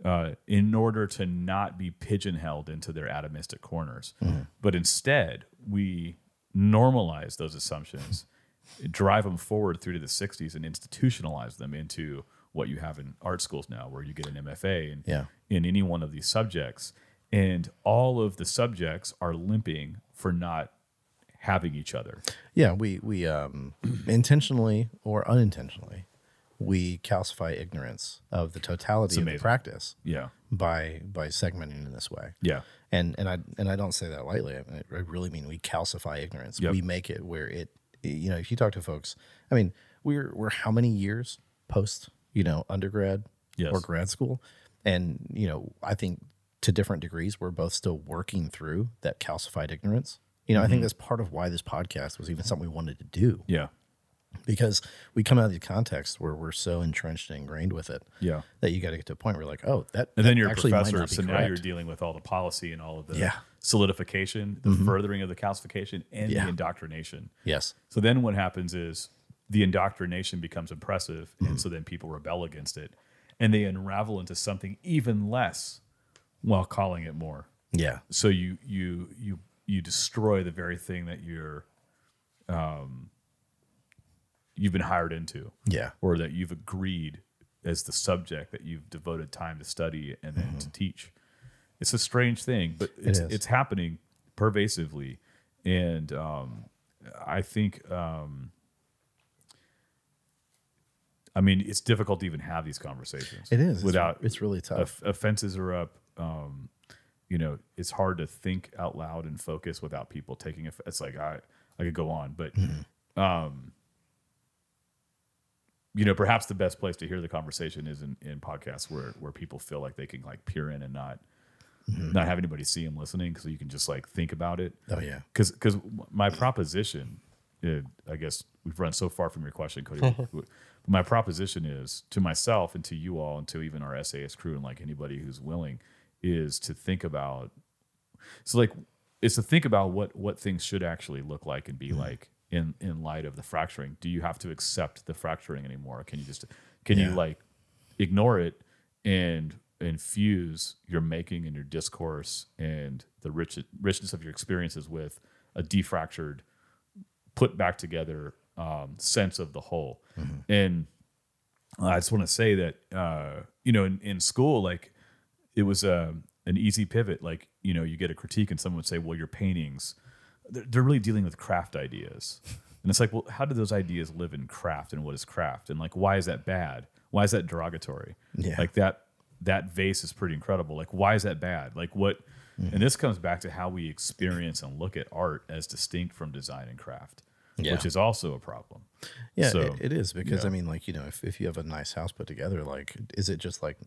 [SPEAKER 2] uh, in order to not be pigeonholed into their atomistic corners. But instead, we normalize those assumptions, drive them forward through to the 60s, and institutionalize them into what you have in art schools now, where you get an MFA in,
[SPEAKER 3] Yeah.
[SPEAKER 2] in any one of these subjects. And all of the subjects are limping for not having each other.
[SPEAKER 3] Yeah, we we um, [clears throat] intentionally or unintentionally we calcify ignorance of the totality of the practice
[SPEAKER 2] Yeah.
[SPEAKER 3] by by segmenting in this way.
[SPEAKER 2] Yeah.
[SPEAKER 3] And and I and I don't say that lightly. I, mean, I really mean we calcify ignorance.
[SPEAKER 2] Yep.
[SPEAKER 3] We make it where it you know, if you talk to folks, I mean, we're we're how many years post, you know, undergrad
[SPEAKER 2] Yes.
[SPEAKER 3] or grad school? And, you know, I think to different degrees we're both still working through that calcified ignorance. You know, I think mm-hmm. that's part of why this podcast was even something we wanted to do
[SPEAKER 2] Yeah.
[SPEAKER 3] Because we come out of the context where we're so entrenched and ingrained with it
[SPEAKER 2] Yeah.
[SPEAKER 3] that you got to get to a point where you're like, oh, that
[SPEAKER 2] And then
[SPEAKER 3] that
[SPEAKER 2] you're a
[SPEAKER 3] actually might
[SPEAKER 2] professor,
[SPEAKER 3] not be
[SPEAKER 2] so now you're dealing with all the policy and all of the
[SPEAKER 3] Yeah. Mm-hmm.
[SPEAKER 2] solidification, the furthering of the calcification, and
[SPEAKER 3] Yeah.
[SPEAKER 2] the indoctrination.
[SPEAKER 3] yes,
[SPEAKER 2] So then what happens is the indoctrination becomes impressive,
[SPEAKER 3] Mm-hmm.
[SPEAKER 2] and so then people rebel against it, and they unravel into something even less while calling it more.
[SPEAKER 3] yeah,
[SPEAKER 2] So you you you you destroy the very thing that you're um you've been hired into
[SPEAKER 3] yeah,
[SPEAKER 2] or that you've agreed as the subject that you've devoted time to study and then to teach. It's a strange thing, but it's
[SPEAKER 3] Mm-hmm.
[SPEAKER 2] it's happening pervasively, and um, I think um, I mean it's difficult to even have these conversations.
[SPEAKER 3] it is It's-
[SPEAKER 2] without
[SPEAKER 3] it's really tough.
[SPEAKER 2] off- offenses are up. Um, you know, it's hard to think out loud and focus without people taking it. It's like I I could go on, but
[SPEAKER 3] Mm-hmm.
[SPEAKER 2] um, you know, perhaps the best place to hear the conversation is in, in podcasts where where people feel like they can like peer in and not
[SPEAKER 3] Mm-hmm.
[SPEAKER 2] not have anybody see them listening, so you can just like think about it.
[SPEAKER 3] oh yeah,
[SPEAKER 2] Because because my proposition, uh, I guess we've run so far from your question, Cody. but [laughs] my proposition is to myself and to you all and to even our SAS crew and like anybody who's willing is to think about. So like, is to think about what what things should actually look like and be like in in light of the fracturing. Do you have to accept the fracturing anymore? Can you just can you like ignore it and infuse your making and your discourse and the rich, richness of your experiences with a defractured, put back together um, sense of the whole. And I just want to say that uh, you know in, in school, like it was a an easy pivot. Like you know, you get a critique and someone would say, "Well, your paintings." They're, they're really dealing with craft ideas, and it's like, well, how do those ideas live in craft, and what is craft, and like, why is that bad? Why is that derogatory?
[SPEAKER 3] Yeah.
[SPEAKER 2] Like that that vase is pretty incredible. Like, why is that bad? Like, what? Mm. And this comes back to how we experience and look at art as distinct from design and craft,
[SPEAKER 3] Yeah.
[SPEAKER 2] which is also a problem.
[SPEAKER 3] yeah.
[SPEAKER 2] So,
[SPEAKER 3] it, it is because
[SPEAKER 2] yeah.
[SPEAKER 3] I mean, like you know, if if you have a nice house put together, like, is it just like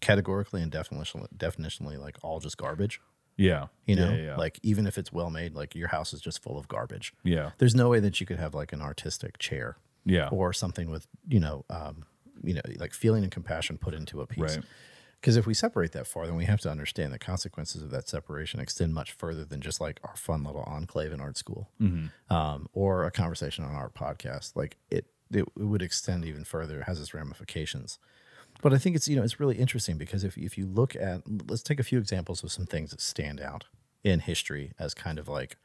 [SPEAKER 3] categorically and definitionally, definitionally like all just garbage?
[SPEAKER 2] Yeah.
[SPEAKER 3] You know,
[SPEAKER 2] yeah, yeah,
[SPEAKER 3] like even if it's well made, like your house is just full of garbage.
[SPEAKER 2] yeah.
[SPEAKER 3] There's no way that you could have like an artistic chair
[SPEAKER 2] Yeah.
[SPEAKER 3] or something with you know, um, you know, like feeling and compassion put into a piece.
[SPEAKER 2] Right.
[SPEAKER 3] Because if we separate that far, then we have to understand the consequences of that separation extend much further than just like our fun little enclave in art school
[SPEAKER 2] Mm-hmm.
[SPEAKER 3] um, or a conversation on our podcast. Like it, it, it would extend even further. It has its ramifications. But I think it's you know it's really interesting because if if you look at let's take a few examples of some things that stand out in history as kind of like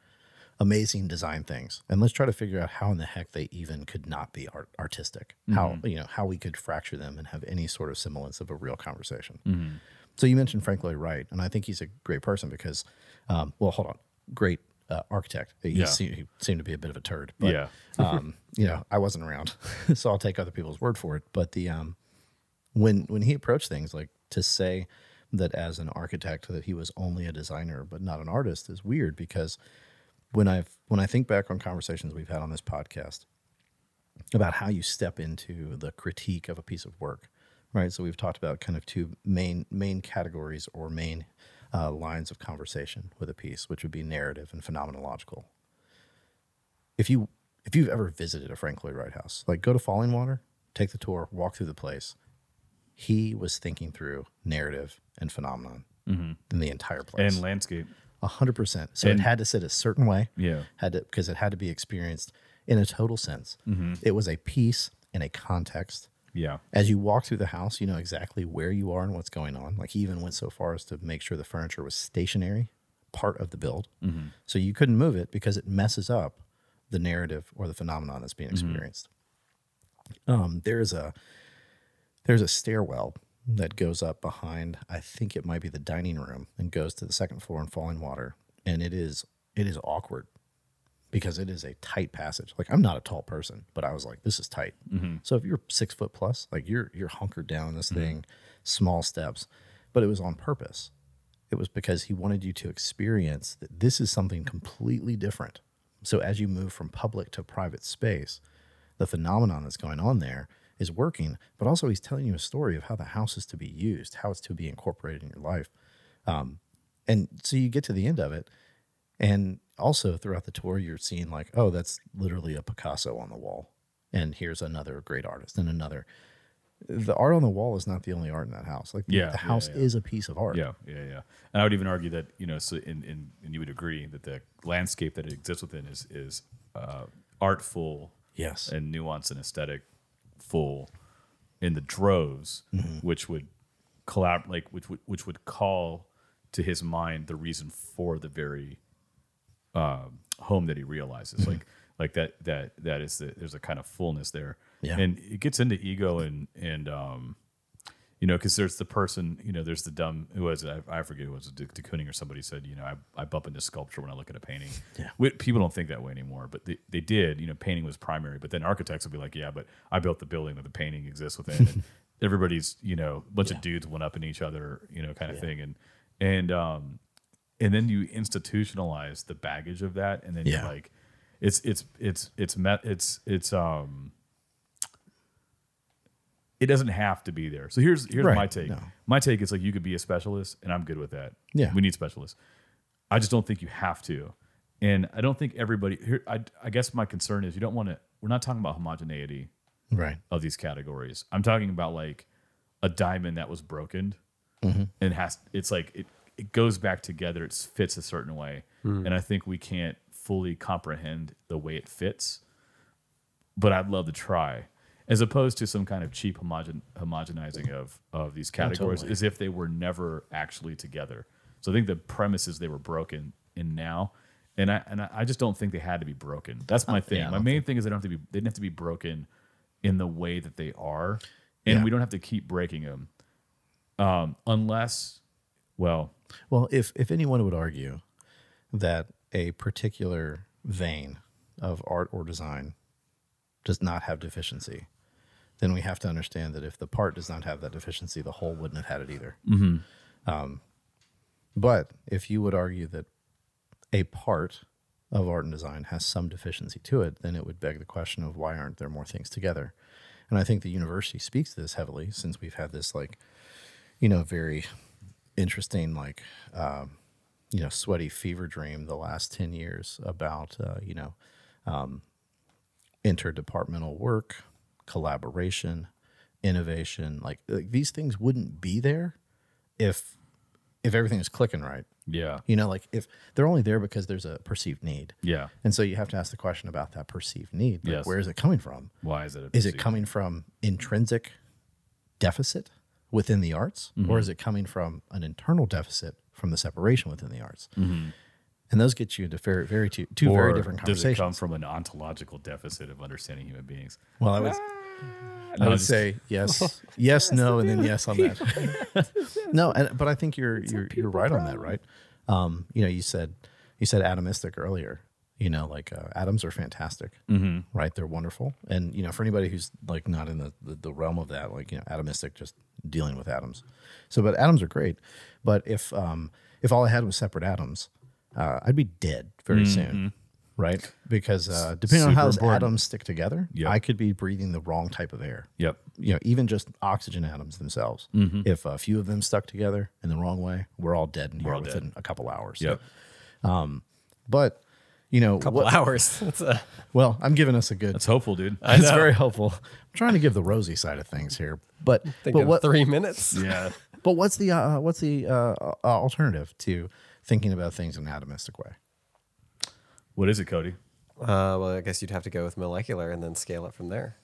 [SPEAKER 3] amazing design things, and let's try to figure out how in the heck they even could not be art, artistic. How you know how we could fracture them and have any sort of semblance of a real conversation. So you mentioned Frank Lloyd Wright, and I think he's a great person because, um, well, hold on, great uh, architect. He,
[SPEAKER 2] Yeah.
[SPEAKER 3] se- he seemed to be a bit of a turd, but
[SPEAKER 2] Yeah.
[SPEAKER 3] um, you know, I wasn't around, [laughs] so I'll take other people's word for it. But the um, when when he approached things like to say that as an architect that he was only a designer but not an artist is weird because when I've when I think back on conversations we've had on this podcast about how you step into the critique of a piece of work, right? So we've talked about kind of two main main categories or main uh, lines of conversation with a piece, which would be narrative and phenomenological. If you if you've ever visited a Frank Lloyd Wright house, like go to Falling Water, take the tour, walk through the place. He was thinking through narrative and phenomenon in the entire place.
[SPEAKER 2] And landscape.
[SPEAKER 3] A hundred percent. So
[SPEAKER 2] And-
[SPEAKER 3] it had to sit a certain way.
[SPEAKER 2] Yeah.
[SPEAKER 3] Had to because it had to be experienced in a total sense.
[SPEAKER 2] Mm-hmm.
[SPEAKER 3] It was a piece in a context.
[SPEAKER 2] Yeah.
[SPEAKER 3] As you walk through the house, you know exactly where you are and what's going on. Like he even went so far as to make sure the furniture was stationary, part of the build.
[SPEAKER 2] Mm-hmm.
[SPEAKER 3] So you couldn't move it because it messes up the narrative or the phenomenon that's being
[SPEAKER 2] Mm-hmm.
[SPEAKER 3] experienced. Um, there's a there's a stairwell that goes up behind i think it might be the dining room and goes to the second floor in falling water. And it is it is awkward because it is a tight passage. Like i'm not a tall person but i was like this is tight. Mm-hmm. So if you're six foot plus like you're you're hunkered down in this mm-hmm. thing small steps. But it was on purpose. It was because he wanted you to experience that this is something completely different. So as you move from public to private space the phenomenon that's going on there is working, but also he's telling you a story of how the house is to be used, how it's to be incorporated in your life. Um, and so you get to the end of it, and also throughout the tour, you're seeing like, oh, that's literally a Picasso on the wall. and here's another great artist and another. The art on the wall is not the only art in that house. Like the,
[SPEAKER 2] Yeah,
[SPEAKER 3] the
[SPEAKER 2] yeah,
[SPEAKER 3] house
[SPEAKER 2] yeah.
[SPEAKER 3] is a piece of art.
[SPEAKER 2] Yeah, yeah, yeah. And I would even argue that you know, so in, in and you would agree that the landscape that it exists within is is uh, artful,
[SPEAKER 3] Yes.
[SPEAKER 2] and nuance and aesthetic full in the droves, which would collab like which would which would call to his mind the reason for the very um, home that he realizes. Like like that that that is the there's a kind of fullness there.
[SPEAKER 3] Yeah.
[SPEAKER 2] And it gets into ego and and um you know, because there's the person, you know, there's the dumb who was it? I, I forget who was de, de Kooning or somebody said, you know, I, I bump into sculpture when I look at a painting.
[SPEAKER 3] Yeah.
[SPEAKER 2] We, people don't think that way anymore, but they, they did. You know, painting was primary, but then architects would be like, yeah, but I built the building that the painting exists within. and [laughs] everybody's, you know, a bunch
[SPEAKER 3] Yeah.
[SPEAKER 2] of dudes went up in each other, you know, kind of thing, and and um, and then you institutionalize the baggage of that, and then
[SPEAKER 3] Yeah.
[SPEAKER 2] you're like, it's it's it's it's met it's it's um it doesn't have to be there. So here's here's
[SPEAKER 3] Right,
[SPEAKER 2] my take.
[SPEAKER 3] no.
[SPEAKER 2] My take is like you could be a specialist, and I'm good with that.
[SPEAKER 3] Yeah.
[SPEAKER 2] we need specialists. I just don't think you have to, and I don't think everybody. Here, I I guess my concern is you don't want to. We're not talking about homogeneity
[SPEAKER 3] Right.
[SPEAKER 2] of these categories. I'm talking about like a diamond that was broken mm-hmm. and has it's like it it goes back together. It fits a certain way, hmm. and I think we can't fully comprehend the way it fits. But I'd love to try, as opposed to some kind of cheap homogen homogenizing of of these categories,
[SPEAKER 3] totally.
[SPEAKER 2] as if they were never actually together. So I think the premise is they were broken in now. And I and I just don't think they had to be broken. That's my thing.
[SPEAKER 3] yeah,
[SPEAKER 2] my main thing is they don't have to be they didn't have to be broken in the way that they are, and
[SPEAKER 3] Yeah.
[SPEAKER 2] we don't have to keep breaking them, um, unless, well,
[SPEAKER 3] Well, if if anyone would argue that a particular vein of art or design does not have deficiency, then we have to understand that if the part does not have that deficiency, the whole wouldn't have had it either. Um, but if you would argue that a part of art and design has some deficiency to it, then it would beg the question of why aren't there more things together? And I think the university speaks to this heavily since we've had this like, you know, very interesting like um, you know sweaty fever dream the last 10 years about uh, you know um, interdepartmental work collaboration innovation like, like these things wouldn't be there if if everything is clicking right
[SPEAKER 2] yeah,
[SPEAKER 3] you know like if they're only there because there's a perceived need
[SPEAKER 2] yeah.
[SPEAKER 3] and so you have to ask the question about that perceived need like,
[SPEAKER 2] Yes.
[SPEAKER 3] where is it coming from
[SPEAKER 2] Why is it? A
[SPEAKER 3] is it coming from intrinsic deficit within the arts
[SPEAKER 2] Mm-hmm.
[SPEAKER 3] or is it coming from an internal deficit from the separation within the arts
[SPEAKER 2] Mm-hmm.
[SPEAKER 3] And those get you into very very two, two very
[SPEAKER 2] Or
[SPEAKER 3] different
[SPEAKER 2] does it
[SPEAKER 3] conversations
[SPEAKER 2] come from an ontological deficit of understanding human beings?
[SPEAKER 3] well i would
[SPEAKER 2] No,
[SPEAKER 3] I would
[SPEAKER 2] just-
[SPEAKER 3] say yes, yes, no, and then yes on that. [laughs] no, and, but I think you're you're you're right on that, right? Um, you know, you said you said atomistic earlier. You know, like uh, atoms are fantastic, mm-hmm. right? They're wonderful, and you know, for anybody who's like not in the, the the realm of that, like you know, atomistic, just dealing with atoms. So, but atoms are great. But if um, if all I had was separate atoms, uh, I'd be dead very soon, right? Because uh, depending on how
[SPEAKER 2] Super
[SPEAKER 3] those
[SPEAKER 2] important.
[SPEAKER 3] atoms stick together,
[SPEAKER 2] Yep.
[SPEAKER 3] I could be breathing the wrong type of air
[SPEAKER 2] Yep.
[SPEAKER 3] you know, even just oxygen atoms themselves. If a few of them stuck together in the wrong way, we're all dead in here
[SPEAKER 2] all dead.
[SPEAKER 3] within a couple hours.
[SPEAKER 2] Yep.
[SPEAKER 3] Um, But you know,
[SPEAKER 4] couple
[SPEAKER 3] what-
[SPEAKER 4] hours. [laughs] That's a,
[SPEAKER 3] well, I'm giving us a good.
[SPEAKER 2] That's hopeful, dude. [laughs]
[SPEAKER 3] It's
[SPEAKER 4] know.
[SPEAKER 3] very helpful. I'm trying to give the rosy side of things here, but
[SPEAKER 4] think
[SPEAKER 3] but what
[SPEAKER 4] three minutes.
[SPEAKER 2] yeah. [laughs]
[SPEAKER 3] but what's the uh, what's the uh, uh, alternative to thinking about things in an atomistic way?
[SPEAKER 2] What is it, Cody?
[SPEAKER 4] Uh, well, I guess you'd have to go with molecular and then scale it from there.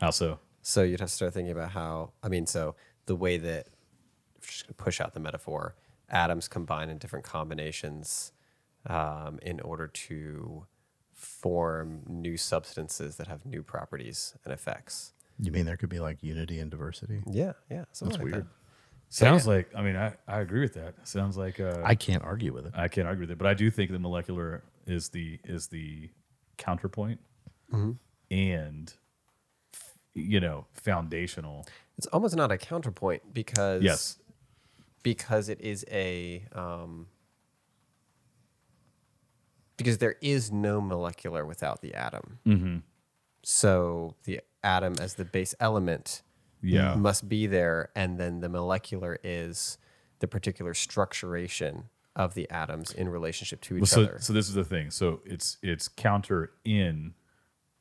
[SPEAKER 2] How so?
[SPEAKER 4] So you'd have to start thinking about how, I mean, so the way that, just gonna push out the metaphor, atoms combine in different combinations um, in order to form new substances that have new properties and effects.
[SPEAKER 3] You mean there could be like unity and diversity?
[SPEAKER 4] Yeah, yeah. Something
[SPEAKER 3] That's
[SPEAKER 4] like
[SPEAKER 3] weird.
[SPEAKER 2] Sounds like. I mean, I, I agree with that. Sounds like. Uh,
[SPEAKER 3] I can't argue with it.
[SPEAKER 2] I can't argue with it, but I do think the molecular is the is the counterpoint, and you know, foundational.
[SPEAKER 4] It's almost not a counterpoint because
[SPEAKER 2] Yes.
[SPEAKER 4] because it is a um, because there is no molecular without the atom.
[SPEAKER 2] Mm-hmm.
[SPEAKER 4] So the atom as the base element
[SPEAKER 2] Yeah.
[SPEAKER 4] must be there, and then the molecular is the particular structuration of the atoms in relationship to each
[SPEAKER 2] Well, so
[SPEAKER 4] other.
[SPEAKER 2] so this is the thing. So it's it's counter in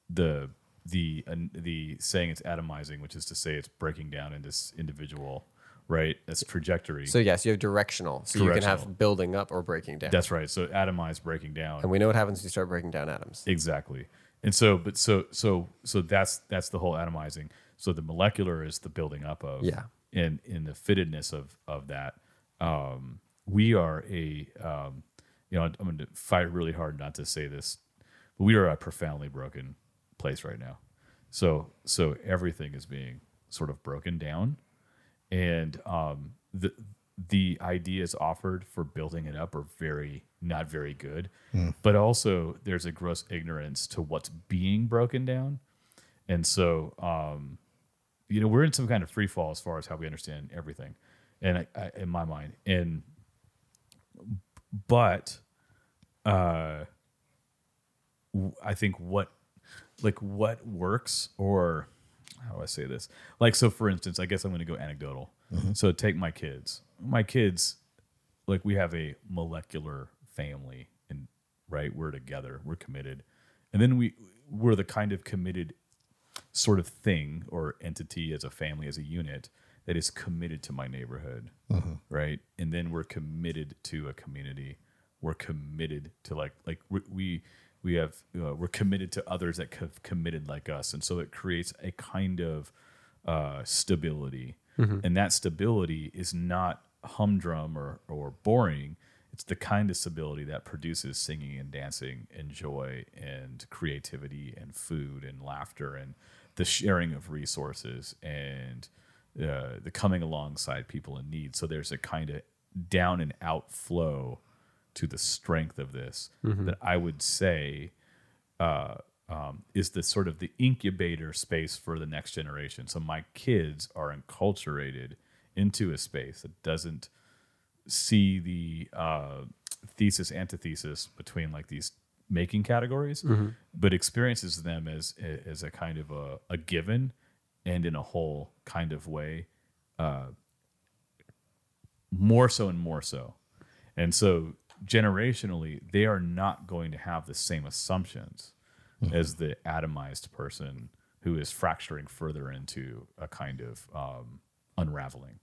[SPEAKER 2] the the uh, the saying it's atomizing, which is to say it's breaking down into individual, right? That's trajectory.
[SPEAKER 4] So yes, you have directional. So you can have building up or breaking down.
[SPEAKER 2] That's right. So atomized breaking down.
[SPEAKER 4] and we know what happens when you start breaking down atoms.
[SPEAKER 2] Exactly. And so, but so, so, so that's that's the whole atomizing. So the molecular is the building up of,
[SPEAKER 4] Yeah.
[SPEAKER 2] and in the fittedness of of that. Um, we are a, um, you know, I'm going to fight really hard not to say this, but we are a profoundly broken place right now. So, so everything is being sort of broken down, and um, the the ideas offered for building it up are very not very good but also there's a gross ignorance to what's being broken down and so um, you know we're in some kind of free fall as far as how we understand everything and I, I, in my mind. And but uh i think what like what works or how do i say this? Like so for instance i guess i'm going to go anecdotal. So take my kids. My kids like we have a molecular family and right we're together we're committed. And then we we're the kind of committed sort of thing or entity as a family as a unit that is committed to my neighborhood right? And then we're committed to a community. We're committed to like like we we, we have uh, we're committed to others that have committed like us. And so it creates a kind of uh, stability. And that stability is not humdrum or, or boring. It's the kind of stability that produces singing and dancing and joy and creativity and food and laughter and the sharing of resources and uh, the coming alongside people in need so there's a kind of down and out flow to the strength of this that i would say uh, um, is the sort of the incubator space for the next generation. So my kids are enculturated into a space that doesn't see the uh, thesis antithesis between like these making categories, but experiences them as as a kind of a, a given and in a whole kind of way, uh, more so and more so. And so generationally, they are not going to have the same assumptions as the atomized person who is fracturing further into a kind of um, unraveling.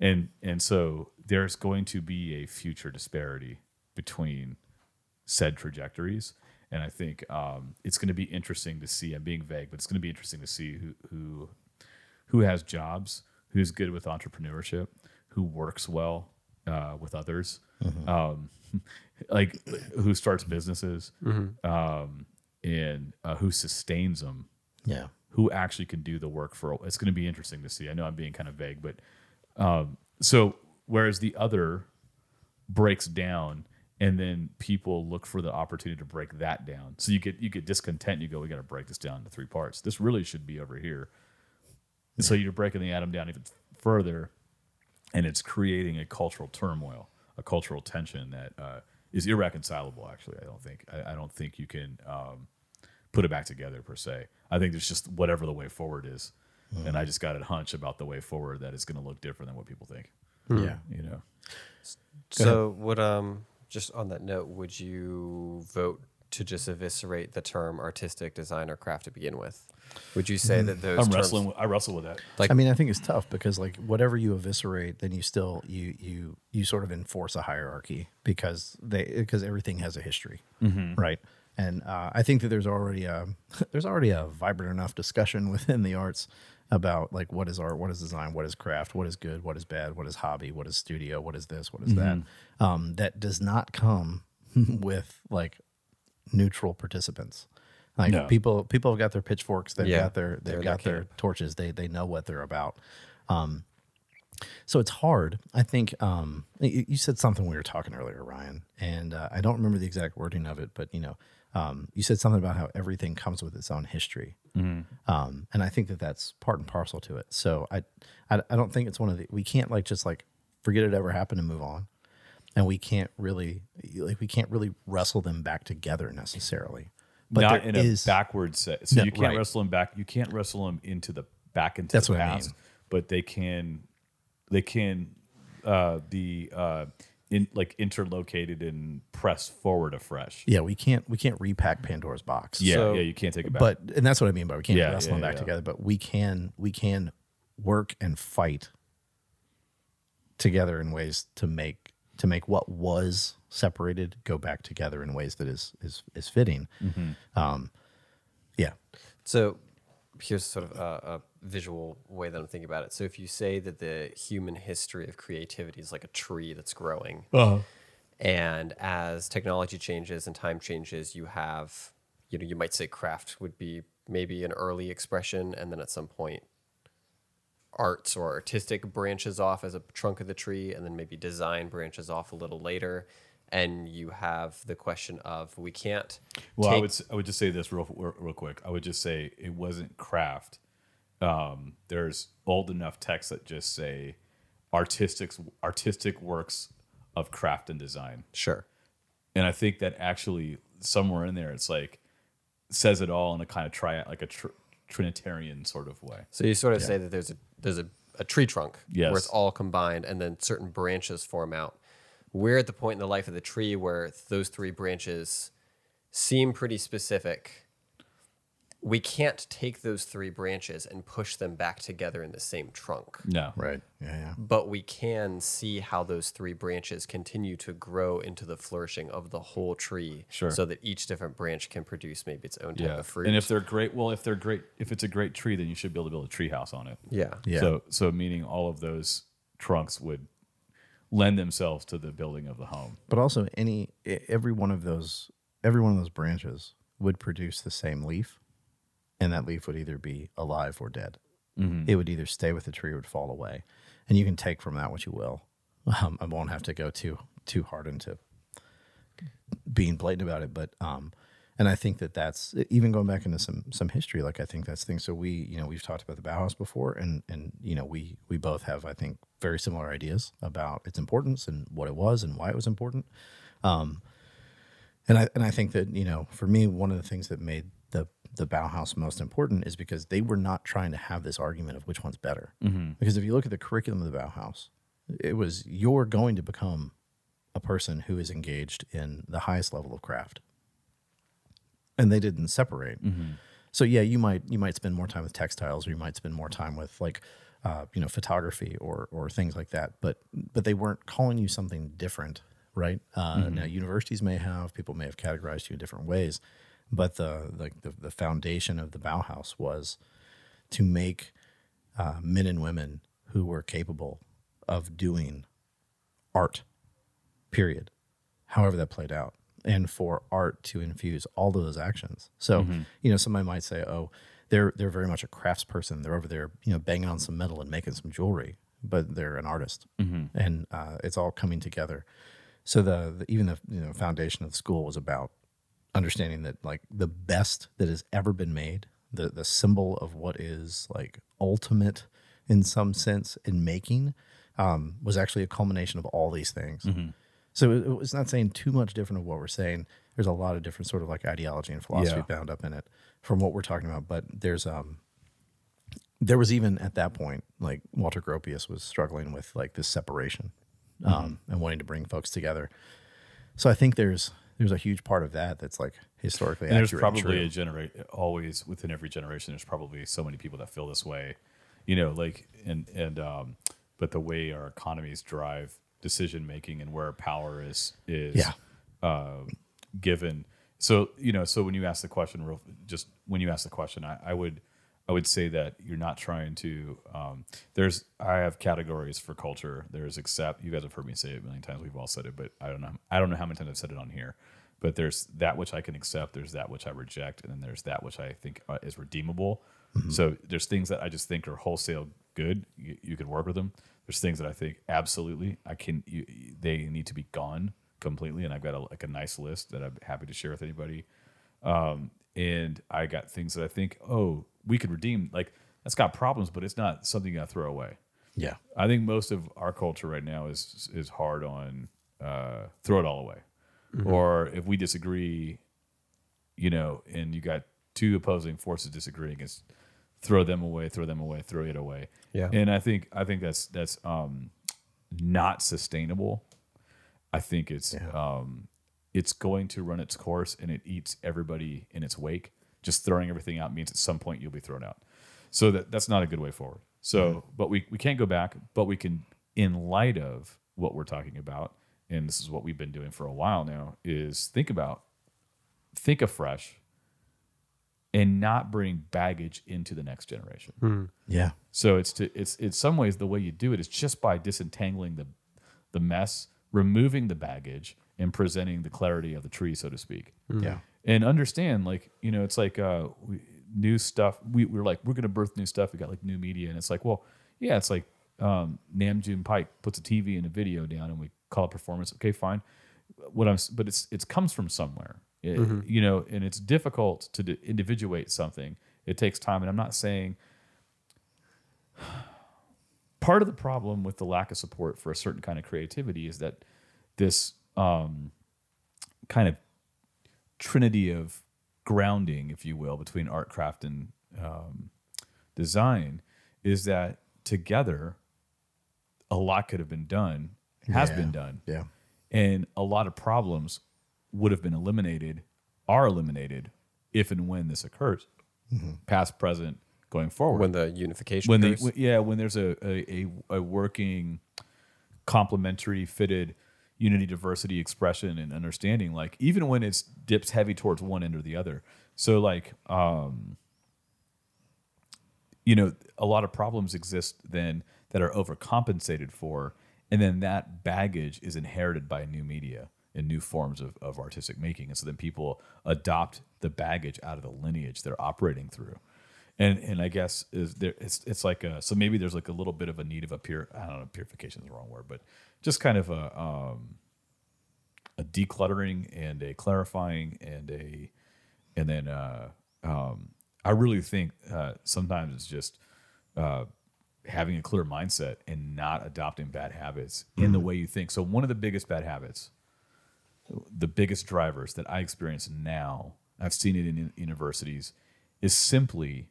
[SPEAKER 2] And and so there's going to be a future disparity between said trajectories. And I think um, it's going to be interesting to see. I'm being vague, but it's going to be interesting to see who who who has jobs, who's good with entrepreneurship, who works well uh, with others, um, [laughs] like who starts businesses, um, and uh, who sustains them,
[SPEAKER 3] Yeah.
[SPEAKER 2] who actually can do the work for. It's going to be interesting to see. I know I'm being kind of vague, but um, so whereas the other breaks down. And then people look for the opportunity to break that down. So you get you get discontent. You go, we got to break this down into three parts. This really should be over here. And so you're breaking the atom down even further, and it's creating a cultural turmoil, a cultural tension that uh, is irreconcilable. Actually, I don't think I, I don't think you can um, put it back together per se. I think there's just whatever the way forward is, and I just got a hunch about the way forward that it's going to look different than what people think.
[SPEAKER 3] Yeah.
[SPEAKER 2] You know,
[SPEAKER 4] So what um just on that note, would you vote to just eviscerate the term artistic design or craft to begin with? Would you say that those
[SPEAKER 2] I'm
[SPEAKER 4] terms,
[SPEAKER 2] wrestling. with- I wrestle with that.
[SPEAKER 4] like
[SPEAKER 3] I mean, I think it's tough because like whatever you eviscerate, then you still you you you sort of enforce a hierarchy because they because everything has a history, right? And uh, I think that there's already a [laughs] there's already a vibrant enough discussion [laughs] within the arts about like what is art, what is design, what is craft, what is good, what is bad, what is hobby, what is studio, what is this, what is that. Um, that does not come [laughs] with like neutral participants. Like
[SPEAKER 2] No.
[SPEAKER 3] people people have got their pitchforks, they've
[SPEAKER 4] Yeah,
[SPEAKER 3] got their they've got
[SPEAKER 4] their
[SPEAKER 3] their torches. They they know what they're about. Um, so it's hard. I think um, you, you said something we were talking earlier, Ryan, and uh, I don't remember the exact wording of it, but you know, um, you said something about how everything comes with its own history, um, and I think that that's part and parcel to it. So I, I I don't think it's one of the we can't like just like forget it ever happened and move on, and we can't really like we can't really wrestle them back together necessarily. But
[SPEAKER 2] not in a
[SPEAKER 3] is-
[SPEAKER 2] backward set. So
[SPEAKER 3] No,
[SPEAKER 2] you can't
[SPEAKER 3] right.
[SPEAKER 2] wrestle them back. You can't wrestle them into the back into
[SPEAKER 3] That's
[SPEAKER 2] the
[SPEAKER 3] what I
[SPEAKER 2] past.
[SPEAKER 3] mean.
[SPEAKER 2] But they can, they can, uh, the uh, in like interlocated and pressed forward afresh.
[SPEAKER 3] Yeah, we can't we can't repack Pandora's box.
[SPEAKER 2] Yeah,
[SPEAKER 4] So-
[SPEAKER 2] yeah, you can't take it back.
[SPEAKER 3] but and that's what I mean by we can't
[SPEAKER 2] Yeah,
[SPEAKER 3] wrestle
[SPEAKER 2] yeah,
[SPEAKER 3] them back
[SPEAKER 2] yeah.
[SPEAKER 3] together. But we can we can work and fight together in ways to make to make what was separated go back together in ways that is is is fitting.
[SPEAKER 2] Mm-hmm.
[SPEAKER 3] Um, yeah,
[SPEAKER 4] So here's sort of a, a visual way that I'm thinking about it. So if you say that the human history of creativity is like a tree that's growing, uh-huh. and as technology changes and time changes, you have, you know, you might say craft would be maybe an early expression, and then at some point, arts or artistic branches off as a trunk of the tree, and then maybe design branches off a little later. And you have the question of we can't.
[SPEAKER 2] Well, I would I would just say this real real real quick. I would just say it wasn't craft. Um, there's old enough texts that just say artistic artistic works of craft and design,
[SPEAKER 4] sure.
[SPEAKER 2] and I think that actually somewhere in there it's like says it all in a kind of tri like a tr- trinitarian sort of way.
[SPEAKER 4] So you sort of say that there's a there's a, a tree trunk
[SPEAKER 2] Yes.
[SPEAKER 4] where it's all combined, and then certain branches form out. We're at the point in the life of the tree where those three branches seem pretty specific. We can't take those three branches and push them back together in the same trunk,
[SPEAKER 2] No,
[SPEAKER 3] right. Yeah, yeah.
[SPEAKER 4] but we can see how those three branches continue to grow into the flourishing of the whole tree,
[SPEAKER 2] Sure.
[SPEAKER 4] so that each different branch can produce maybe its own type
[SPEAKER 2] yeah.
[SPEAKER 4] of fruit.
[SPEAKER 2] And if they're great, well, if they're great, if it's a great tree, then you should be able to build a tree house on it.
[SPEAKER 4] yeah,
[SPEAKER 3] Yeah.
[SPEAKER 2] So so meaning all of those trunks would lend themselves to the building of the home.
[SPEAKER 3] But also, any every one of those every one of those branches would produce the same leaf, and that leaf would either be alive or dead. It would either stay with the tree or would fall away, and you can take from that what you will. Um, I won't have to go too too hard into being blatant about it, but um, and I think that that's even going back into some some history. Like I think that's things. So we you know we've talked about the Bauhaus before, and and you know we we both have I think very similar ideas about its importance and what it was and why it was important. Um, and I and I think that you know for me one of the things that made the the Bauhaus most important is because they were not trying to have this argument of which one's better. Because if you look at the curriculum of the Bauhaus, it was you're going to become a person who is engaged in the highest level of craft, and they didn't separate. So yeah, you might you might spend more time with textiles, or you might spend more time with like uh, you know photography or or things like that. But but they weren't calling you something different, right? Uh, Now universities may have people may have categorized you in different ways, but the like the, the foundation of the Bauhaus was to make uh, men and women who were capable of doing art period however that played out and for art to infuse all of those actions. So you know somebody might say oh they're they're very much a craftsperson. They're over there you know banging on some metal and making some jewelry but they're an artist. And uh, it's all coming together. So the, the even the you know foundation of the school was about understanding that like the best that has ever been made the the symbol of what is like ultimate in some sense in making um, was actually a culmination of all these things. So it, it's not saying too much different of what we're saying. There's a lot of different sort of like ideology and philosophy
[SPEAKER 2] Yeah.
[SPEAKER 3] bound up in it from what we're talking about but there's um there was even at that point like walter gropius was struggling with like this separation um, and wanting to bring folks together. So i think there's there's a huge part of that that's like historically
[SPEAKER 2] And there's probably a generate always within every generation. There's probably so many people that feel this way, you know, like and and um, but the way our economies drive decision making and where power is is
[SPEAKER 3] Yeah.
[SPEAKER 2] uh, given. So you know, so when you ask the question, real just when you ask the question, I, I would I would say that you're not trying to. Um, there's I have categories for culture. There's accept. You guys have heard me say it a million times. We've all said it, but I don't know. I don't know how many times I've said it on here. But there's that which I can accept. There's that which I reject, and then there's that which I think uh, is redeemable. So there's things that I just think are wholesale good. You, you can work with them. There's things that I think absolutely I can. You, they need to be gone completely, and I've got a, like a nice list that I'm happy to share with anybody Um, and I got things that I think, oh, we could redeem. Like that's got problems, but it's not something you got to throw away.
[SPEAKER 3] yeah
[SPEAKER 2] I think most of our culture right now is is hard on uh, throw it all away, or if we disagree, you know, and you got two opposing forces disagreeing, it's throw them away, throw them away, throw it away.
[SPEAKER 4] Yeah.
[SPEAKER 2] and I think I think that's that's um, not sustainable. I think it's um, it's going to run its course and it eats everybody in its wake. Just throwing everything out means at some point you'll be thrown out. So that that's not a good way forward. So, but we we can't go back, but we can, in light of what we're talking about, and this is what we've been doing for a while now, is think about, think afresh, and not bring baggage into the next generation.
[SPEAKER 3] Yeah.
[SPEAKER 2] So it's to it's in some ways the way you do it is just by disentangling the the mess, removing the baggage, and presenting the clarity of the tree, so to speak.
[SPEAKER 3] Yeah.
[SPEAKER 2] And understand, like you know, it's like uh, we, new stuff. We we're like we're gonna birth new stuff. We got like new media, and it's like, well, yeah, it's like um, Nam June Paik puts a TV and a video down, and we call it performance. Okay, fine. What I'm, but it's it comes from somewhere, It- you know, and it's difficult to individuate something. It takes time, and I'm not saying [sighs] part of the problem with the lack of support for a certain kind of creativity is that this um, kind of trinity of grounding, if you will, between art, craft, and um, design is that together a lot could have been done, has
[SPEAKER 3] Yeah.
[SPEAKER 2] been done,
[SPEAKER 3] Yeah.
[SPEAKER 2] and a lot of problems would have been eliminated, are eliminated if and when this occurs, past, present, going forward
[SPEAKER 4] when the unification
[SPEAKER 2] when they
[SPEAKER 4] occurs.
[SPEAKER 2] when- yeah when there's a a, a, a working complementary fitted unity diversity expression and understanding like even when it's dips heavy towards one end or the other so like um you know a lot of problems exist then that are overcompensated for and then that baggage is inherited by new media and new forms of, of artistic making. And so then people adopt the baggage out of the lineage they're operating through. And and i guess is there it's it's like a so maybe there's like a little bit of a need of a pure i don't know purification is the wrong word but just kind of a um a decluttering and a clarifying and a and then uh um i really think uh sometimes it's just uh having a clear mindset and not adopting bad habits in the way you think. So one of the biggest bad habits the biggest drivers that i experience now i've seen it in universities is simply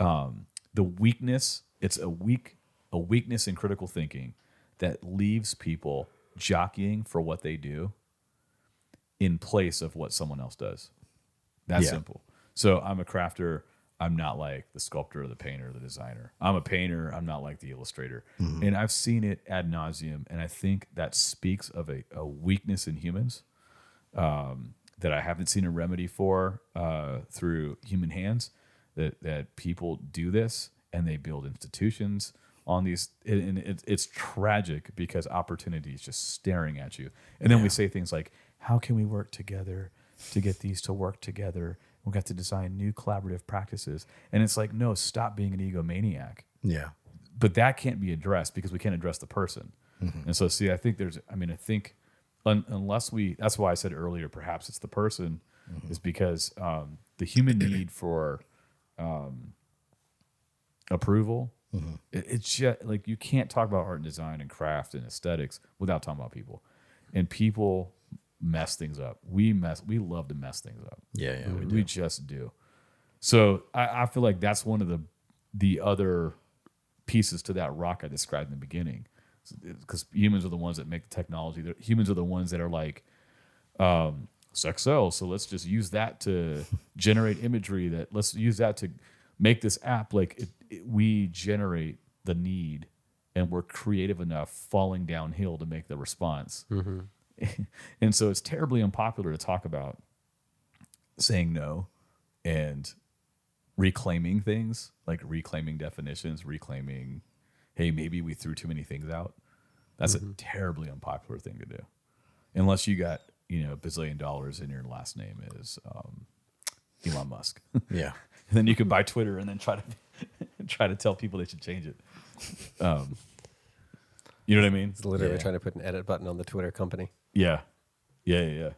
[SPEAKER 2] um, the weakness it's a weak a weakness in critical thinking that leaves people jockeying for what they do in place of what someone else does. That's
[SPEAKER 3] Yeah.
[SPEAKER 2] simple. So i'm a crafter i'm not like the sculptor or the painter or the designer i'm a painter i'm not like the illustrator and i've seen it ad nauseum and i think that speaks of a, a weakness in humans um, that I haven't seen a remedy for uh, through human hands. That that people do this and they build institutions on these, and it, it's tragic because opportunity is just staring at you. And then we say things like, "How can we work together to get these to work together?" We got to design new collaborative practices, and it's like, no, stop being an egomaniac
[SPEAKER 3] Yeah.
[SPEAKER 2] but that can't be addressed because we can't address the person. And so, see, I think there's, I mean, I think un, unless we, that's why I said earlier, perhaps it's the person, is because um, the human [clears throat] need for um, approval, it, it's just like you can't talk about art and design and craft and aesthetics without talking about people. And people mess things up. We mess, we love to mess things up.
[SPEAKER 3] Yeah. Yeah.
[SPEAKER 2] We, we just do. So I, I feel like that's one of the the other pieces to that rock I described in the beginning, because humans are the ones that make the technology. They're, humans are the ones that are like, um, sex sells, so let's just use that to [laughs] generate imagery. That let's use that to make this app. Like it, it, we generate the need, and we're creative enough falling downhill to make the response. [laughs] and so it's terribly unpopular to talk about saying no and reclaiming things like reclaiming definitions reclaiming hey maybe we threw too many things out that's a terribly unpopular thing to do unless you got you know a bazillion dollars and your last name is um, elon musk and [laughs]
[SPEAKER 3] Yeah. [laughs]
[SPEAKER 2] then you can buy twitter and then try to try to tell people they should change it um, you know what i mean
[SPEAKER 4] It's literally
[SPEAKER 3] Yeah.
[SPEAKER 4] trying to put an edit button on the Twitter company.
[SPEAKER 2] Yeah yeah yeah, yeah.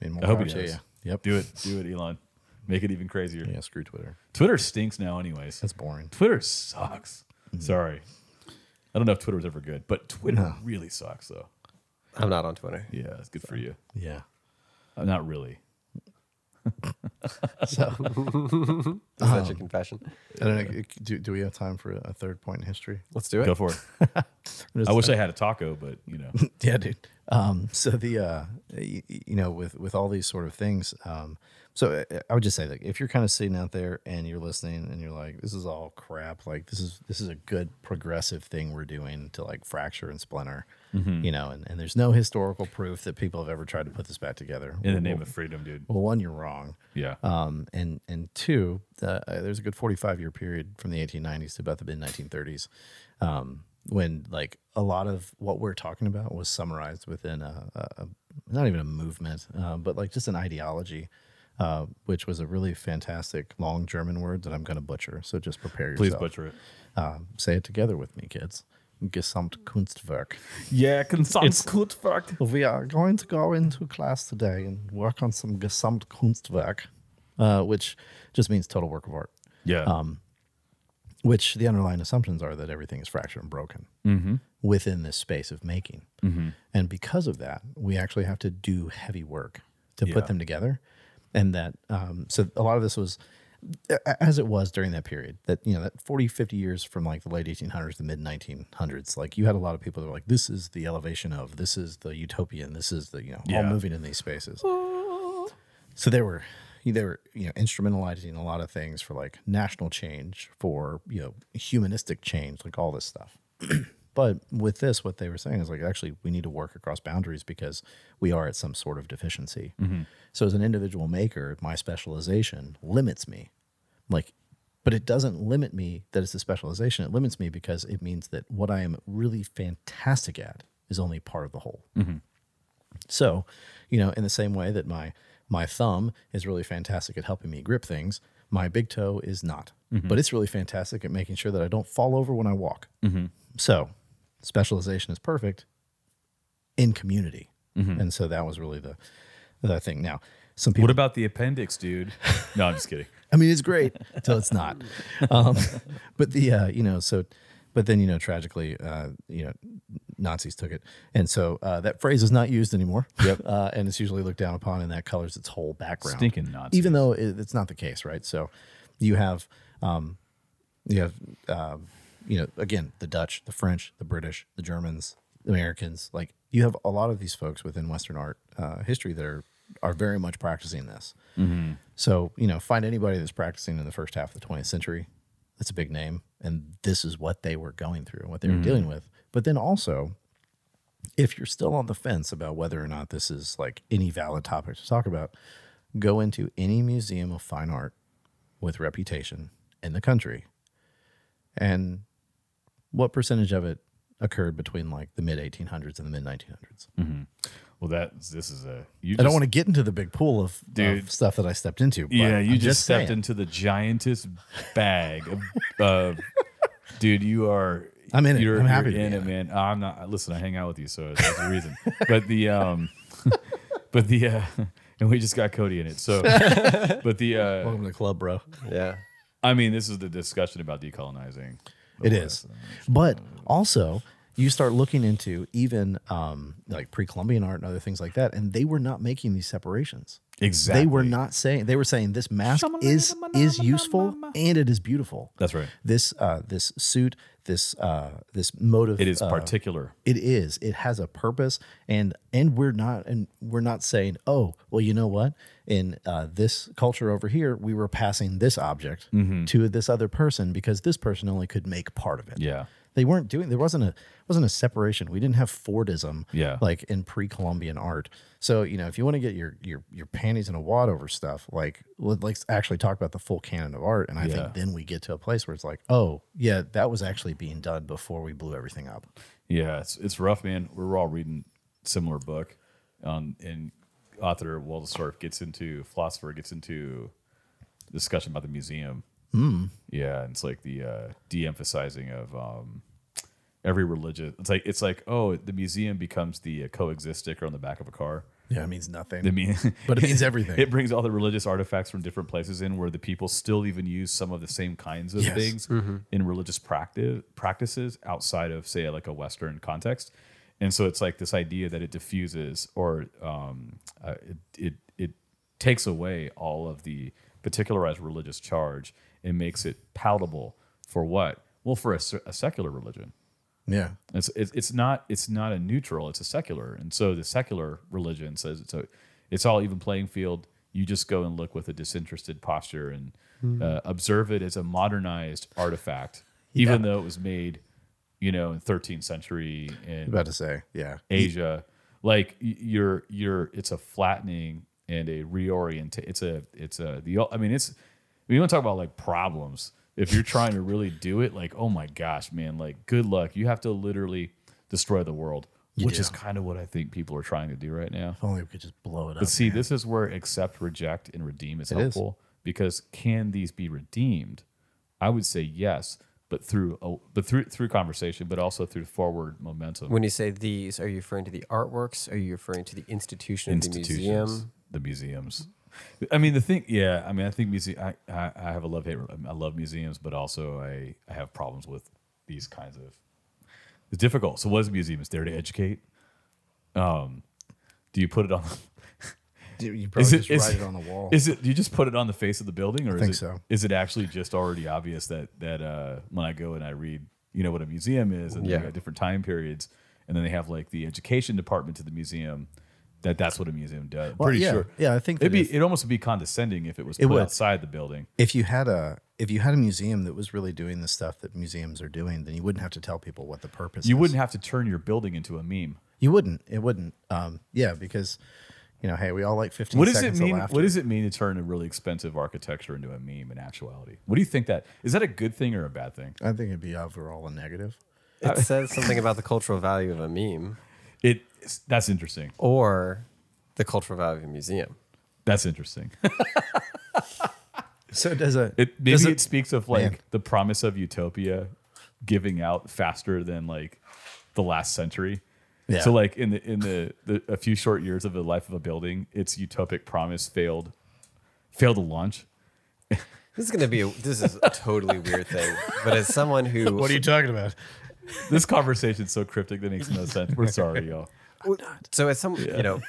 [SPEAKER 3] I, mean, more
[SPEAKER 2] I hope he does.
[SPEAKER 3] you. Yep.
[SPEAKER 2] do it do it elon make it even crazier
[SPEAKER 3] Yeah. Screw Twitter.
[SPEAKER 2] twitter stinks now anyways
[SPEAKER 3] That's boring.
[SPEAKER 2] Twitter sucks. Sorry. I don't know if Twitter was ever good, but Twitter
[SPEAKER 3] No.
[SPEAKER 2] really sucks though.
[SPEAKER 4] I'm not on Twitter.
[SPEAKER 2] Yeah, it's good for you.
[SPEAKER 3] Yeah.
[SPEAKER 2] Uh, not really. [laughs]
[SPEAKER 3] So [laughs]
[SPEAKER 4] Is that your confession?
[SPEAKER 3] I don't know. Do, do we have time for a third point in history?
[SPEAKER 4] Let's do it.
[SPEAKER 2] Go for it. [laughs] I wish I had a taco, but you know,
[SPEAKER 3] yeah, dude. Um, so the uh, you, you know with with all these sort of things, um, so I- I would just say that if you're kind of sitting out there and you're listening and you're like, this is all crap. Like this is this is a good progressive thing we're doing to like fracture and splinter,
[SPEAKER 2] Mm-hmm.
[SPEAKER 3] you know, and, and there's no historical proof that people have ever tried to put this back together.
[SPEAKER 2] in the
[SPEAKER 3] Well,
[SPEAKER 2] name of freedom, dude.
[SPEAKER 3] well, one, you're wrong.
[SPEAKER 2] Yeah.
[SPEAKER 3] Um, and and two, uh, there's a good 45 year period from the 1890s to about the mid 1930s, um, when like a lot of what we're talking about was summarized within a, a, a not even a movement, uh, but like just an ideology, uh, which was a really fantastic long German word that I'm going to butcher. So just prepare yourself.
[SPEAKER 2] Please butcher it.
[SPEAKER 3] Um, say it together with me, kids. Gesamtkunstwerk.
[SPEAKER 2] Yeah, Gesamtkunstwerk.
[SPEAKER 3] We are going to go into class today and work on some Gesamtkunstwerk, uh, which just means total work of art.
[SPEAKER 2] Yeah.
[SPEAKER 3] Um, which the underlying assumptions are that everything is fractured and broken within this space of making. And because of that, we actually have to do heavy work to
[SPEAKER 2] Yeah.
[SPEAKER 3] put them together. And that, um, so a lot of this was, as it was during that period, that, you know, that 40, 50 years from like the late 1800s to mid 1900s, like you had a lot of people that were like, this is the elevation of, this is the utopian, this is the, you know, all moving in these spaces. So they were they were you know instrumentalizing a lot of things for like national change, for you know humanistic change, like all this stuff. [clears throat] but with this, what they were saying is like actually we need to work across boundaries because we are at some sort of deficiency. Mm-hmm. So as an individual maker, my specialization limits me. Like but it doesn't limit me that it's a specialization. It limits me because it means that what I am really fantastic at is only part of the whole. Mm-hmm. So, you know, in the same way that my my thumb is really fantastic at helping me grip things, my big toe is not. Mm-hmm. But it's really fantastic at making sure that I don't fall over when I walk. So, specialization is perfect in community, and so that was really the the thing. Now, some people
[SPEAKER 2] what about the appendix, dude? [laughs] No, I'm just kidding.
[SPEAKER 3] I mean, it's great until it's not. Um, [laughs] but the uh, you know so, but then you know tragically, uh, you know, Nazis took it, and so uh, that phrase is not used anymore. Yep. [laughs] Uh, and it's usually looked down upon, and that colors its whole background.
[SPEAKER 2] Stinking Nazis.
[SPEAKER 3] Even though it, it's not the case, right? So, you have, um, you have, um, you know, again, the Dutch, the French, the British, the Germans, the Americans. Like you have a lot of these folks within Western art uh, history that are are very much practicing this. So, you know, find anybody that's practicing in the first half of the 20th century. That's a big name. And this is what they were going through, and what they were dealing with. But then also, if you're still on the fence about whether or not this is like any valid topic to talk about, go into any museum of fine art with reputation in the country. And what percentage of it occurred between like the mid 1800s and the mid 1900s?
[SPEAKER 2] Well, that this is a. You
[SPEAKER 3] I don't want to get into the big pool of, of stuff that I stepped into. But
[SPEAKER 2] Yeah, you
[SPEAKER 3] I'm
[SPEAKER 2] just, stepped
[SPEAKER 3] saying.
[SPEAKER 2] into the giantest bag of, of dude. You are.
[SPEAKER 3] I'm in it.
[SPEAKER 2] You're,
[SPEAKER 3] I'm happy
[SPEAKER 2] you're
[SPEAKER 3] to
[SPEAKER 2] in
[SPEAKER 3] in
[SPEAKER 2] it,
[SPEAKER 3] it.
[SPEAKER 2] man. I'm not. Listen, I hang out with you, so that's the reason. but the um, [laughs] but the uh, [laughs] and we just got Cody in it. So, [laughs] but the uh,
[SPEAKER 3] Welcome to the club, bro.
[SPEAKER 4] Yeah.
[SPEAKER 2] I mean, this is the discussion about decolonizing. The
[SPEAKER 3] It
[SPEAKER 2] West.
[SPEAKER 3] is. But also, you start looking into even um, like pre-Columbian art and other things like that, and they were not making these separations.
[SPEAKER 2] Exactly.
[SPEAKER 3] They were not saying. They were saying this mask is is useful and it is beautiful.
[SPEAKER 2] That's right.
[SPEAKER 3] This uh, this suit, this uh, this motive.
[SPEAKER 2] It is
[SPEAKER 3] uh,
[SPEAKER 2] particular.
[SPEAKER 3] it is. It has a purpose, and and we're not and we're not saying, oh, well, you know what? In uh, this culture over here, we were passing this object
[SPEAKER 2] Mm-hmm.
[SPEAKER 3] to this other person because this person only could make part of it.
[SPEAKER 2] Yeah.
[SPEAKER 3] They weren't doing. There wasn't a wasn't a separation. We didn't have Fordism.
[SPEAKER 2] Yeah.
[SPEAKER 3] Like in pre-Columbian art. So you know, if you want to get your your your panties in a wad over stuff, like let, let's actually talk about the full canon of art. And I
[SPEAKER 2] Yeah.
[SPEAKER 3] think then we get to a place where it's like, oh yeah, that was actually being done before we blew everything up.
[SPEAKER 2] Yeah, it's it's rough, man. We're all reading similar book, um, and author Wolterstorff gets into philosopher gets into discussion about the museum. Mm. Yeah, and it's like the uh, de-emphasizing of um, every religious. It's like it's like oh, the museum becomes the uh, coexist sticker on the back of a car.
[SPEAKER 3] Yeah, it means nothing.
[SPEAKER 2] I mean, [laughs]
[SPEAKER 3] But it means [laughs] everything.
[SPEAKER 2] It brings all the religious artifacts from different places in, where the people still even use some of the same kinds of
[SPEAKER 3] Yes.
[SPEAKER 2] things in religious practice practices outside of, say, like a Western context. And so it's like this idea that it diffuses or um, uh, it, it it takes away all of the particularized religious charge and makes it palatable for what? Well, for a, a secular religion.
[SPEAKER 3] Yeah.
[SPEAKER 2] It's, it's it's not it's not a neutral. It's a secular, and so the secular religion says it's a it's all even playing field. You just go and look with a disinterested posture and uh, observe it as a modernized artifact, even though it was made, you know, in 13th century in
[SPEAKER 3] About to say, yeah.
[SPEAKER 2] Asia. Like you're you're it's a flattening and a reorient. It's a it's a the I mean it's you want to talk about like problems. If you're trying to really do it, like oh my gosh, man, like good luck. You have to literally destroy the world, which is kind of what I think people are trying to do right now.
[SPEAKER 3] If only we could just blow it up.
[SPEAKER 2] But see, this is where accept, reject, and redeem is
[SPEAKER 3] It is.
[SPEAKER 2] helpful because can these be redeemed? I would say yes, but through a, but through through conversation, but also through forward momentum.
[SPEAKER 4] When you say these, are you referring to the artworks? Are you referring to the institution of the museum?
[SPEAKER 2] the museums. I mean, the thing, yeah. I mean, I think museum. I, I, I have a love hate. I love museums, but also I, I have problems with these kinds of. It's difficult. So, what is a museum? It's there to educate. Um, do you put it on?
[SPEAKER 3] You- you probably just
[SPEAKER 2] is
[SPEAKER 3] write it on the wall.
[SPEAKER 2] Is it? Do you just put it on the face of the building, or is
[SPEAKER 3] think
[SPEAKER 2] it?
[SPEAKER 3] so.
[SPEAKER 2] Is it actually just already obvious that that uh, when I go and I read, you know, what a museum is, and
[SPEAKER 4] Yeah.
[SPEAKER 2] they got different time periods, and then they have like the education department to the museum. That that's what a museum does.
[SPEAKER 3] Well,
[SPEAKER 2] pretty
[SPEAKER 3] yeah.
[SPEAKER 2] sure.
[SPEAKER 3] Yeah, I think
[SPEAKER 2] it'd be
[SPEAKER 3] if-
[SPEAKER 2] it almost would be condescending if it was
[SPEAKER 3] It
[SPEAKER 2] put
[SPEAKER 3] would.
[SPEAKER 2] outside the building.
[SPEAKER 3] if you had a if you had a museum that was really doing the stuff that museums are doing, then you wouldn't have to tell people what the purpose. Is.
[SPEAKER 2] You
[SPEAKER 3] is.
[SPEAKER 2] wouldn't have to turn your building into a meme.
[SPEAKER 3] You wouldn't. It wouldn't. Um, yeah, because you know, hey, we all like fifteen
[SPEAKER 2] What does it mean?
[SPEAKER 3] of laughter.
[SPEAKER 2] What does it mean to turn a really expensive architecture into a meme in actuality? What do you think that is that a good thing or a bad thing?
[SPEAKER 3] I think it'd be overall a negative.
[SPEAKER 4] It says something about the [laughs] cultural value of a meme
[SPEAKER 2] It that's interesting.
[SPEAKER 4] or the cultural value of a museum.
[SPEAKER 2] That's interesting. [laughs]
[SPEAKER 3] So does a
[SPEAKER 2] It maybe
[SPEAKER 3] does
[SPEAKER 2] it, speaks of like
[SPEAKER 3] Man.
[SPEAKER 2] the promise of utopia giving out faster than like the last century.
[SPEAKER 3] Yeah.
[SPEAKER 2] So like in the in the, the a few short years of the life of a building, its utopic promise failed failed to launch. [laughs]
[SPEAKER 4] This is going to be a, this is a totally weird thing, but as someone who
[SPEAKER 3] What are you talking about?
[SPEAKER 2] This conversation's so cryptic that makes no [laughs] sense. We're sorry, y'all.
[SPEAKER 4] So as some, you know,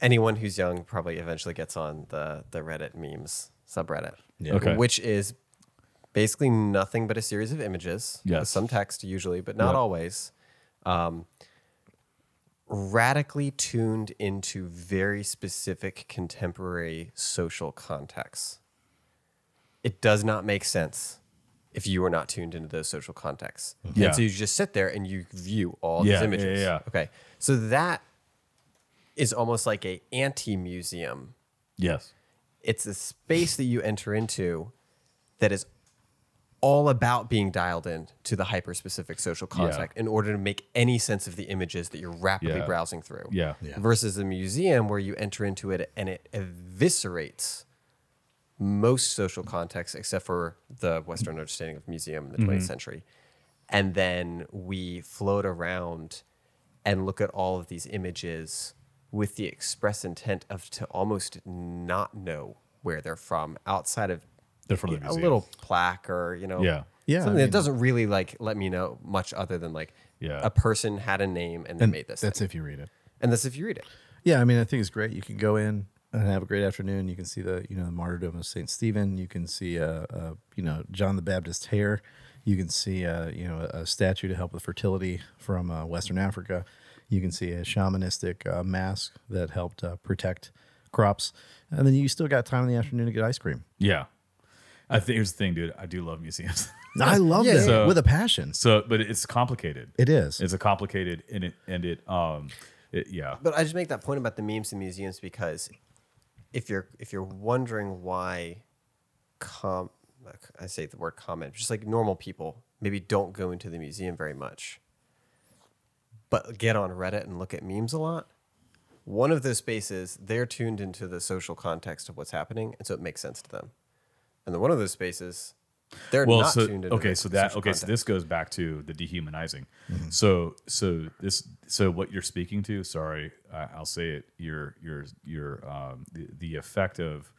[SPEAKER 4] anyone who's young probably eventually gets on the the Reddit memes subreddit,
[SPEAKER 2] Okay.
[SPEAKER 4] which is basically nothing but a series of images, with
[SPEAKER 2] Yes.
[SPEAKER 4] some text usually, but not
[SPEAKER 2] Yep.
[SPEAKER 4] always. Um, radically tuned into very specific contemporary social contexts. It does not make sense if you are not tuned into those social contexts.
[SPEAKER 2] Yeah.
[SPEAKER 4] And so you just sit there and you view all
[SPEAKER 2] Yeah,
[SPEAKER 4] these images.
[SPEAKER 2] yeah, yeah.
[SPEAKER 4] Okay. So that is almost like a anti-museum.
[SPEAKER 2] Yes.
[SPEAKER 4] It's a space that you enter into that is all about being dialed in to the hyper-specific social context in order to make any sense of the images that you're rapidly
[SPEAKER 2] Yeah.
[SPEAKER 4] browsing through.
[SPEAKER 2] Yeah.
[SPEAKER 3] Yeah.
[SPEAKER 4] Versus a museum where you enter into it and it eviscerates most social contexts except for the Western understanding of museum in the 20th mm-hmm. century. And then we float around and look at all of these images with the express intent of to almost not know where they're from outside of
[SPEAKER 2] They're from the
[SPEAKER 4] a
[SPEAKER 2] museum.
[SPEAKER 4] little plaque or, you know,
[SPEAKER 2] Yeah.
[SPEAKER 3] Yeah, I
[SPEAKER 4] something
[SPEAKER 3] mean-
[SPEAKER 4] that doesn't really like let me know much other than like
[SPEAKER 2] Yeah.
[SPEAKER 4] a person had a name and they
[SPEAKER 3] And
[SPEAKER 4] made this.
[SPEAKER 3] that's
[SPEAKER 4] thing.
[SPEAKER 3] if you read it.
[SPEAKER 4] And that's if you read it.
[SPEAKER 3] Yeah, I mean, I think it's great. You can go in and have a great afternoon. You can see the you know the martyrdom of Saint Stephen. You can see uh, uh you know John the Baptist's hair. You can see uh you know a statue to help with fertility from uh, Western Africa. You can see a shamanistic uh, mask that helped uh, protect crops, and then you still got time in the afternoon to get ice cream.
[SPEAKER 2] Yeah. I think here's the thing, dude. I do love museums. [laughs]
[SPEAKER 3] I love
[SPEAKER 4] Yeah,
[SPEAKER 3] that
[SPEAKER 2] So-
[SPEAKER 3] with a passion.
[SPEAKER 2] so, but it's complicated.
[SPEAKER 3] It is.
[SPEAKER 2] It's a complicated and it and it um it, yeah.
[SPEAKER 4] But I just make that point about the memes and museums because if you're if you're wondering why com I say the word comment, just like normal people maybe don't go into the museum very much, but get on Reddit and look at memes a lot. One of those spaces, they're tuned into the social context of what's happening, and so it makes sense to them. And then one of those spaces, they're
[SPEAKER 2] well
[SPEAKER 4] not
[SPEAKER 2] so
[SPEAKER 4] tuned into
[SPEAKER 2] okay so that
[SPEAKER 4] social
[SPEAKER 2] okay so this goes back to the dehumanizing. So so this so what you're speaking to sorry I, i'll say it your your your um the, the effect of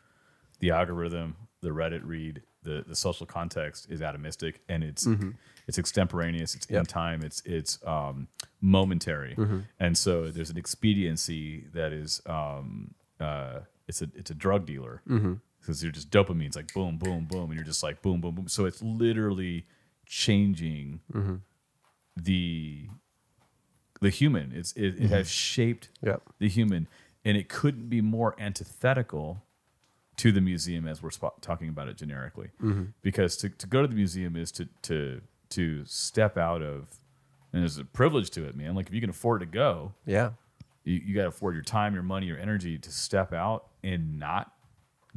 [SPEAKER 2] the algorithm the reddit read the the social context is atomistic and it's it's extemporaneous it's in time it's it's um momentary. And so there's an expediency that is um uh it's a it's a drug dealer because you're just dopamine's like boom boom boom and you're just like boom boom boom. So it's literally changing mm-hmm. the the human. It's it, it mm-hmm. has shaped
[SPEAKER 4] Yep.
[SPEAKER 2] the human and it couldn't be more antithetical to the museum as we're spo- talking about it generically. Mm-hmm. Because to, to go to the museum is to to to step out of and there's a privilege to it man. Like if you can afford to go
[SPEAKER 4] Yeah.
[SPEAKER 2] you, you got to afford your time your money your energy to step out and not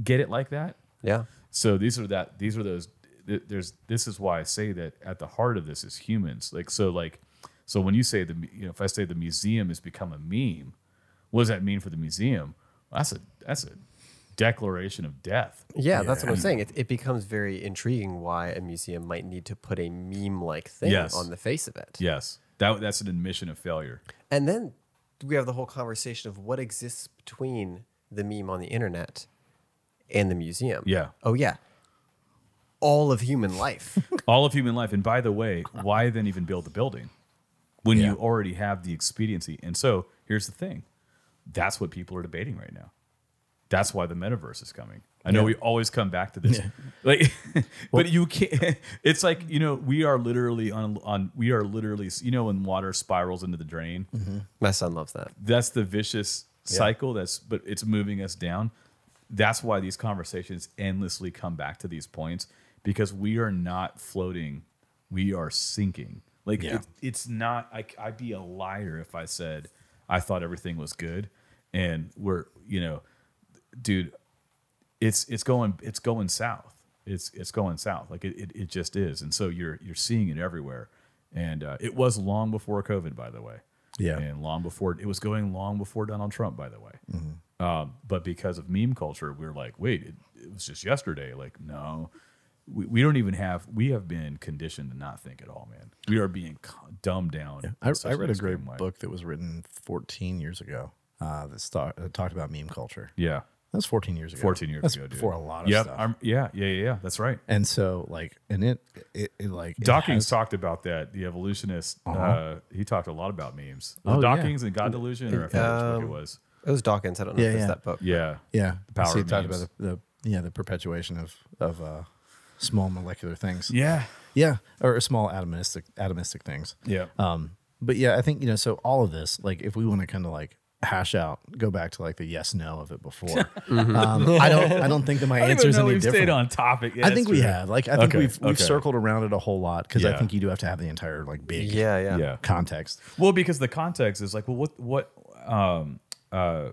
[SPEAKER 2] get it like that
[SPEAKER 4] Yeah.
[SPEAKER 2] so these are that these are those th- there's this is why i say that at the heart of this is humans like so like so when you say the you know if i say the museum has become a meme what does that mean for the museum well, that's a that's a declaration of death
[SPEAKER 4] Yeah, that's what I'm saying. It, it becomes very intriguing why a museum might need to put a meme like thing
[SPEAKER 2] Yes.
[SPEAKER 4] on the face of it.
[SPEAKER 2] yes that that's an admission of failure
[SPEAKER 4] And then we have the whole conversation of what exists between the meme on the internet and the museum.
[SPEAKER 2] Yeah.
[SPEAKER 4] Oh, yeah. All of human life. [laughs]
[SPEAKER 2] all of human life and by the way why then even build the building when
[SPEAKER 3] Yeah.
[SPEAKER 2] you already have the expediency and so here's the thing that's what people are debating right now that's why the metaverse is coming i know
[SPEAKER 3] Yeah.
[SPEAKER 2] we always come back to this [laughs] like [laughs] but you can't it's like you know we are literally on on we are literally you know when water spirals into the drain mm-hmm.
[SPEAKER 4] My son loves that.
[SPEAKER 2] that's the vicious cycle that's but it's moving us down that's why these conversations endlessly come back to these points because we are not floating we are sinking. Like
[SPEAKER 3] Yeah.
[SPEAKER 2] it, it's not I, i'd be a liar if i said i thought everything was good and we're you know dude it's it's going it's going south. It's it's going south. Like it, it, it just is. And so you're you're seeing it everywhere. And uh, it was long before covid by the way.
[SPEAKER 3] Yeah.
[SPEAKER 2] and long before it was going long before donald trump by the way um, but because of meme culture we're like wait it, it was just yesterday like no we, we don't even have we have been conditioned to not think at all man we are being dumbed down
[SPEAKER 3] I, I read a great
[SPEAKER 2] way.
[SPEAKER 3] book that was written 14 years ago uh, that, sta- that talked about meme culture.
[SPEAKER 2] yeah
[SPEAKER 3] That was 14 years ago.
[SPEAKER 2] 14 years
[SPEAKER 3] That's
[SPEAKER 2] ago dude.
[SPEAKER 3] before a lot of
[SPEAKER 2] yep,
[SPEAKER 3] stuff.
[SPEAKER 2] I'm, yeah yeah yeah yeah that's right
[SPEAKER 3] and so, like, and it, it, it like,
[SPEAKER 2] Dawkins
[SPEAKER 3] has-
[SPEAKER 2] talked about that. The evolutionist, uh
[SPEAKER 3] Uh-huh.
[SPEAKER 2] he talked a lot about memes.
[SPEAKER 3] Oh,
[SPEAKER 2] it
[SPEAKER 3] yeah.
[SPEAKER 2] Dawkins and God Delusion, or I forget which book it
[SPEAKER 4] Um,
[SPEAKER 2] was.
[SPEAKER 4] It was Dawkins. I don't know
[SPEAKER 3] Yeah,
[SPEAKER 4] if it's
[SPEAKER 3] yeah.
[SPEAKER 4] that book.
[SPEAKER 2] Yeah,
[SPEAKER 3] yeah, The
[SPEAKER 2] power
[SPEAKER 3] so he
[SPEAKER 2] of
[SPEAKER 3] talked
[SPEAKER 2] memes.
[SPEAKER 3] about the, the, yeah, the perpetuation of, of, uh, small molecular things.
[SPEAKER 2] yeah,
[SPEAKER 3] Yeah. Or small atomistic, atomistic things.
[SPEAKER 2] yeah.
[SPEAKER 3] Um, but yeah, I think you know. So all of this, like, if we want to kind of like hash out, go back to like the yes no of it before. [laughs] um, I don't. I don't think that my
[SPEAKER 2] I don't
[SPEAKER 3] answer
[SPEAKER 2] even
[SPEAKER 3] is
[SPEAKER 2] know
[SPEAKER 3] any
[SPEAKER 2] we've
[SPEAKER 3] different.
[SPEAKER 2] stayed on topic. Yeah,
[SPEAKER 3] I think
[SPEAKER 2] that's
[SPEAKER 3] we
[SPEAKER 2] true.
[SPEAKER 3] have. Like, I think
[SPEAKER 2] Okay,
[SPEAKER 3] we've we've
[SPEAKER 2] okay.
[SPEAKER 3] circled around it a whole lot because I
[SPEAKER 2] Yeah.
[SPEAKER 3] think you do have to have the entire like big
[SPEAKER 4] Yeah, yeah.
[SPEAKER 2] Yeah.
[SPEAKER 3] context.
[SPEAKER 2] Well, because the context is like, well, what, what, um, uh,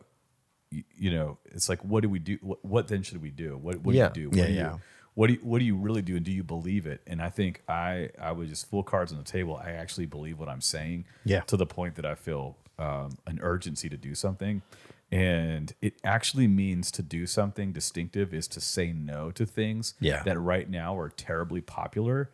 [SPEAKER 2] y- you know, it's like, what do we do? What, what then should we do? What, what
[SPEAKER 4] Yeah.
[SPEAKER 2] do you do? What
[SPEAKER 3] Yeah,
[SPEAKER 2] do you,
[SPEAKER 3] yeah.
[SPEAKER 2] What do you, what do you really do, and do you believe it? And I think I, I was just full cards on the table. I actually believe what I'm saying.
[SPEAKER 3] Yeah.
[SPEAKER 2] To the point that I feel um, an urgency to do something, and it actually means to do something distinctive is to say no to things
[SPEAKER 3] Yeah.
[SPEAKER 2] that right now are terribly popular,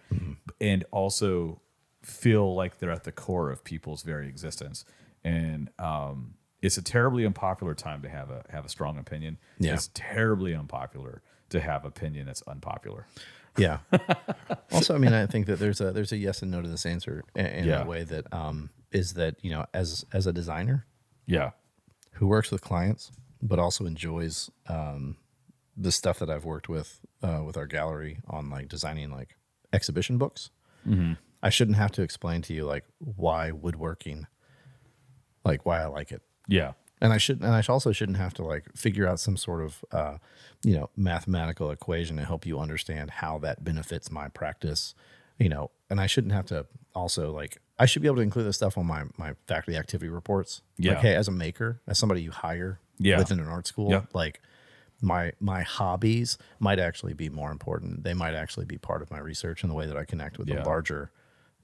[SPEAKER 2] and also feel like they're at the core of people's very existence. And um, it's a terribly unpopular time to have a have a strong opinion.
[SPEAKER 3] Yeah.
[SPEAKER 2] It's terribly unpopular to have opinion that's unpopular.
[SPEAKER 3] Yeah. [laughs] also, I mean, I think that there's a there's a yes and no to this answer in, in
[SPEAKER 2] Yeah.
[SPEAKER 3] a way that um, is that you know as as a designer
[SPEAKER 2] Yeah.
[SPEAKER 3] who works with clients but also enjoys um, the stuff that I've worked with uh, with our gallery on like designing like exhibition books. I shouldn't have to explain to you like why woodworking, like why I like it.
[SPEAKER 2] Yeah.
[SPEAKER 3] and I should and I also shouldn't have to like figure out some sort of uh, you know mathematical equation to help you understand how that benefits my practice, you know. And I shouldn't have to also like I should be able to include this stuff on my my faculty activity reports.
[SPEAKER 2] Yeah.
[SPEAKER 3] Like, hey, as a maker, as somebody you hire
[SPEAKER 2] Yeah.
[SPEAKER 3] within an art school,
[SPEAKER 2] Yeah.
[SPEAKER 3] like my my hobbies might actually be more important. They might actually be part of my research and the way that I connect with
[SPEAKER 2] Yeah.
[SPEAKER 3] the larger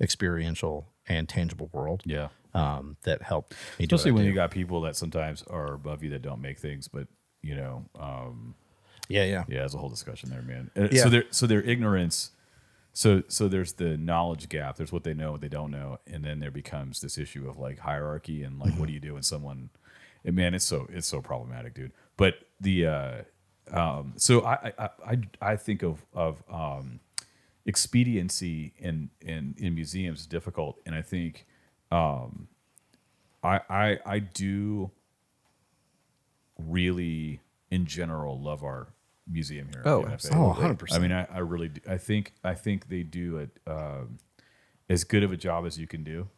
[SPEAKER 3] experiential and tangible world.
[SPEAKER 2] Yeah.
[SPEAKER 3] Um, that help me
[SPEAKER 2] Especially when you got people that sometimes are above you that don't make things, but you know, um,
[SPEAKER 3] yeah, yeah,
[SPEAKER 2] yeah, there's a whole discussion there, man. Uh,
[SPEAKER 3] Yeah.
[SPEAKER 2] So their so their ignorance. So so there's the knowledge gap. There's what they know, what they don't know, and then there becomes this issue of like hierarchy and like what do you do when someone, and man, it's so it's so problematic, dude. But the uh, um, so I I I I think of of um, expediency in in in museums is difficult, and I think um, I I I do really in general love our museum here. at
[SPEAKER 4] Oh, absolutely.
[SPEAKER 3] Oh, 100%.
[SPEAKER 2] I mean, I, I really, do. I think, I think they do it um, as good of a job as you can do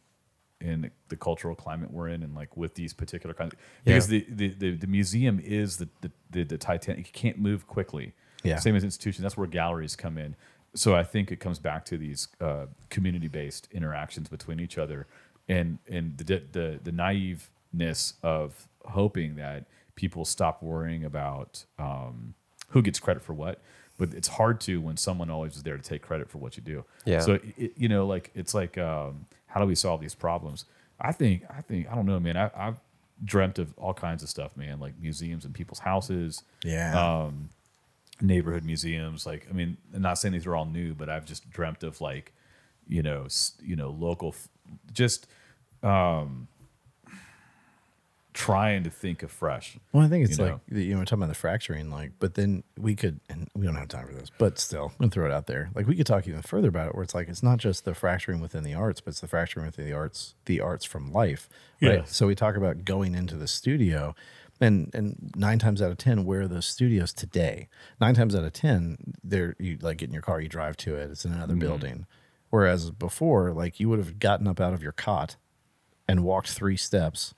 [SPEAKER 2] in the cultural climate we're in, and like with these particular kinds. Because the, the, the the museum is the the the, the Titanic. You can't move quickly.
[SPEAKER 3] Yeah.
[SPEAKER 2] Same as institutions. That's where galleries come in. So I think it comes back to these uh, community based interactions between each other, and and the the the naiveness of hoping that people stop worrying about um, who gets credit for what. But it's hard to when someone always is there to take credit for what you do.
[SPEAKER 4] Yeah.
[SPEAKER 2] So it, you know, like it's like, um, how do we solve these problems? I think, I think, I don't know, man. I, I've dreamt of all kinds of stuff, man, like museums in people's houses,
[SPEAKER 3] Yeah.
[SPEAKER 2] um, neighborhood museums. Like, I mean, I'm not saying these are all new, but I've just dreamt of like, you know, you know, local, just um, trying to think afresh.
[SPEAKER 3] Well, I think it's
[SPEAKER 2] you
[SPEAKER 3] like
[SPEAKER 2] know?
[SPEAKER 3] you know, talking about the fracturing, like, but then we could, and we don't have time for this, but still, I'm gonna throw it out there. Like, we could talk even further about it, where it's like it's not just the fracturing within the arts, but it's the fracturing within the arts, the arts from life, right?
[SPEAKER 2] Yes.
[SPEAKER 3] So we talk about going into the studio, and and nine times out of ten, where are those studios today? Nine times out of ten, they're you like get in your car, you drive to it, it's in another building. Whereas before, like you would have gotten up out of your cot and walked three steps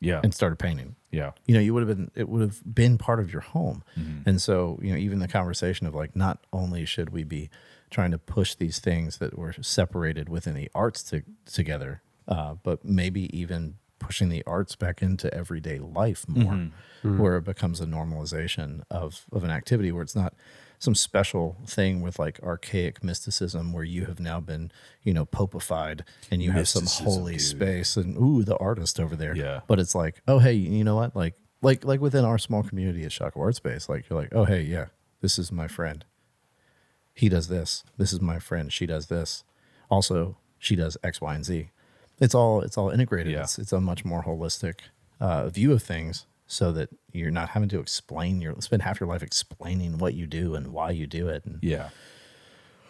[SPEAKER 2] Yeah.
[SPEAKER 3] and started painting
[SPEAKER 2] yeah.
[SPEAKER 3] you know you would have been it would have been part of your home
[SPEAKER 2] Mm-hmm.
[SPEAKER 3] and so you know even the conversation of like not only should we be trying to push these things that were separated within the arts to, together uh, but maybe even pushing the arts back into everyday life more
[SPEAKER 2] Mm-hmm.
[SPEAKER 3] where it becomes a normalization of of an activity where it's not some special thing with like archaic mysticism where you have now been you know popified and you have some holy
[SPEAKER 2] dude.
[SPEAKER 3] space and ooh the artist over there
[SPEAKER 2] Yeah.
[SPEAKER 3] but it's like, oh hey, you know what? Like like like within our small community at Shockoe Art Space, like you're like, oh hey, yeah, this is my friend. He does this. This is my friend. She does this. Also, she does X, Y, and Z. It's all it's all integrated.
[SPEAKER 2] Yeah.
[SPEAKER 3] It's it's a much more holistic uh, view of things, so that you're not having to explain your spend half your life explaining what you do and why you do it. And
[SPEAKER 2] Yeah.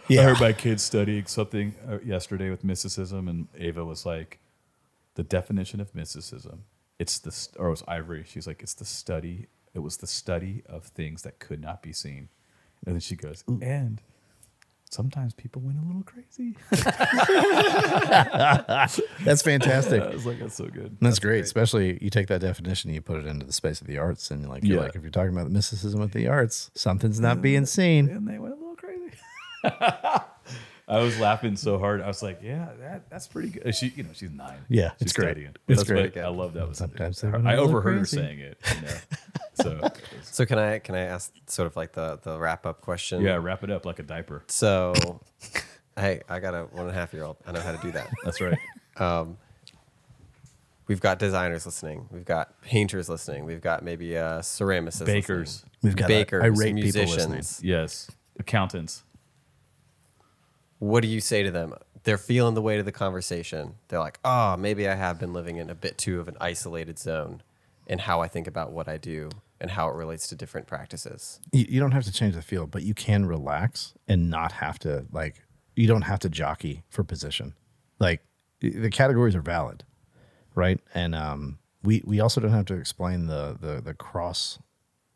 [SPEAKER 3] Yeah.
[SPEAKER 2] I heard my kids studying something uh, yesterday with mysticism, and Ava was like, "The definition of mysticism, it's the st- or it was Ivory. She's like, it's the study. It was the study of things that could not be seen." And then she goes, "And sometimes people went a little crazy." [laughs]
[SPEAKER 3] that's fantastic.
[SPEAKER 2] I was like, "That's so good."
[SPEAKER 3] That's, great. Especially you take that definition, and you put it into the space of the arts, and like you're
[SPEAKER 2] Yeah.
[SPEAKER 3] like, if you're talking about the mysticism of the arts, something's not being seen.
[SPEAKER 2] and they went a little crazy. [laughs] I was laughing so hard. I was like, "Yeah, that, that's pretty good." She, you know, she's nine.
[SPEAKER 3] Yeah,
[SPEAKER 2] she's
[SPEAKER 3] it's great.
[SPEAKER 2] studying.
[SPEAKER 3] It's
[SPEAKER 2] That's
[SPEAKER 3] great.
[SPEAKER 2] what- I love that. Was
[SPEAKER 3] Sometimes
[SPEAKER 2] her-
[SPEAKER 3] they went a
[SPEAKER 2] I overheard her saying it. You know? So [laughs]
[SPEAKER 4] So can I can I ask sort of like the the wrap up question?
[SPEAKER 2] yeah, wrap it up like a diaper.
[SPEAKER 4] So, [laughs] hey, I got a one and a half year old. I know how to do that. [laughs]
[SPEAKER 2] That's right.
[SPEAKER 4] We've got designers listening. We've got painters listening. We've got maybe uh, ceramicists,
[SPEAKER 2] Bakers.
[SPEAKER 4] listening.
[SPEAKER 3] We've got
[SPEAKER 4] bakers,
[SPEAKER 3] irate people listening.
[SPEAKER 4] musicians.
[SPEAKER 2] yes, accountants.
[SPEAKER 4] What do you say to them? They're feeling the weight of the conversation. They're like, "Oh, maybe I have been living in a bit too of an isolated zone in how I think about what I do and how it relates to different practices."
[SPEAKER 3] You, you don't have to change the field, but you can relax and not have to like. You don't have to jockey for position. Like the categories are valid, right? And um, we we also don't have to explain the the the cross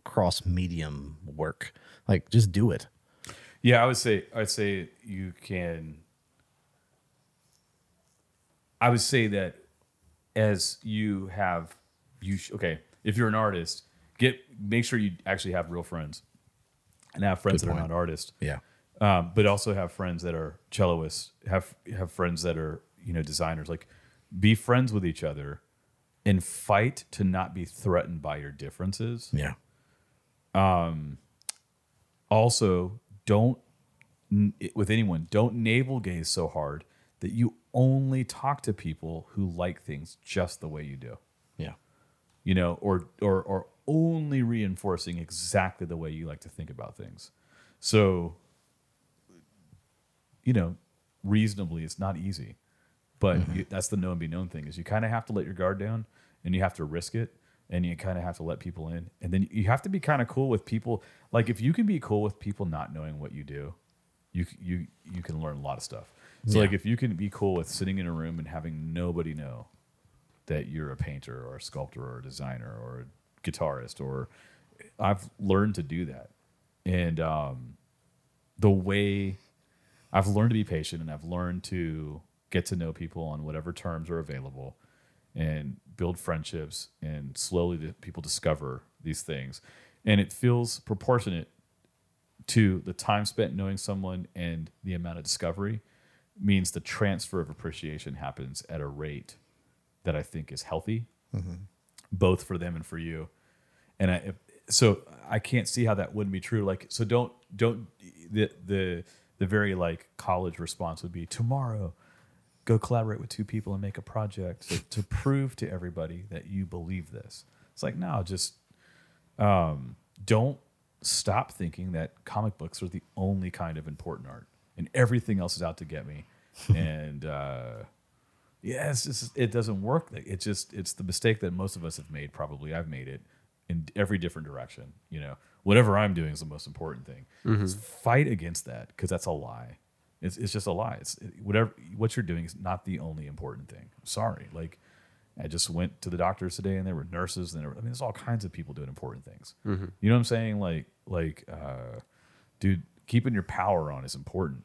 [SPEAKER 3] cross medium work. Like just do it.
[SPEAKER 2] Yeah, I would say I'd say you can. I would say that as you have you sh- okay if you're an artist get make sure you actually have real friends and have friends
[SPEAKER 3] Good
[SPEAKER 2] that are not artists
[SPEAKER 3] Yeah.
[SPEAKER 2] um, but also have friends that are celloists have have friends that are you know designers like be friends with each other and fight to not be threatened by your differences
[SPEAKER 3] Yeah.
[SPEAKER 2] um also don't with anyone don't navel gaze so hard that you only talk to people who like things just the way you do.
[SPEAKER 3] Yeah.
[SPEAKER 2] you know or or or only reinforcing exactly the way you like to think about things. So you know reasonably it's not easy but mm-hmm. you, that's the known be known thing is you kind of have to let your guard down and you have to risk it and you kind of have to let people in. And then you have to be kind of cool with people like if you can be cool with people not knowing what you do you you you can learn a lot of stuff. So like if you can be cool with sitting in a room and having nobody know that you're a painter or a sculptor or a designer or a guitarist or I've learned to do that, and um, the way I've learned to be patient and I've learned to get to know people on whatever terms are available and build friendships and slowly the people discover these things and it feels proportionate to the time spent knowing someone and the amount of discovery means the transfer of appreciation happens at a rate that I think is healthy, mm-hmm. both for them and for you. And I, if, so I can't see how that wouldn't be true. Like, so don't don't the the the very like college response would be tomorrow, go collaborate with two people and make a project to, to prove to everybody that you believe this. It's like no, just um, don't stop thinking that comic books are the only kind of important art and everything else is out to get me. [laughs] and uh, yeah, it's just it doesn't work. Like, It just it's the mistake that most of us have made. Probably I've made it in every different direction. You know, whatever I'm doing is the most important thing. Just fight against that because that's a lie. It's, it's just a lie. It's it- whatever what you're doing is not the only important thing. I'm sorry. Like I just went to the doctors today and there were nurses and there were, I mean there's all kinds of people doing important things. You know what I'm saying? Like like uh, dude, keeping your power on is important.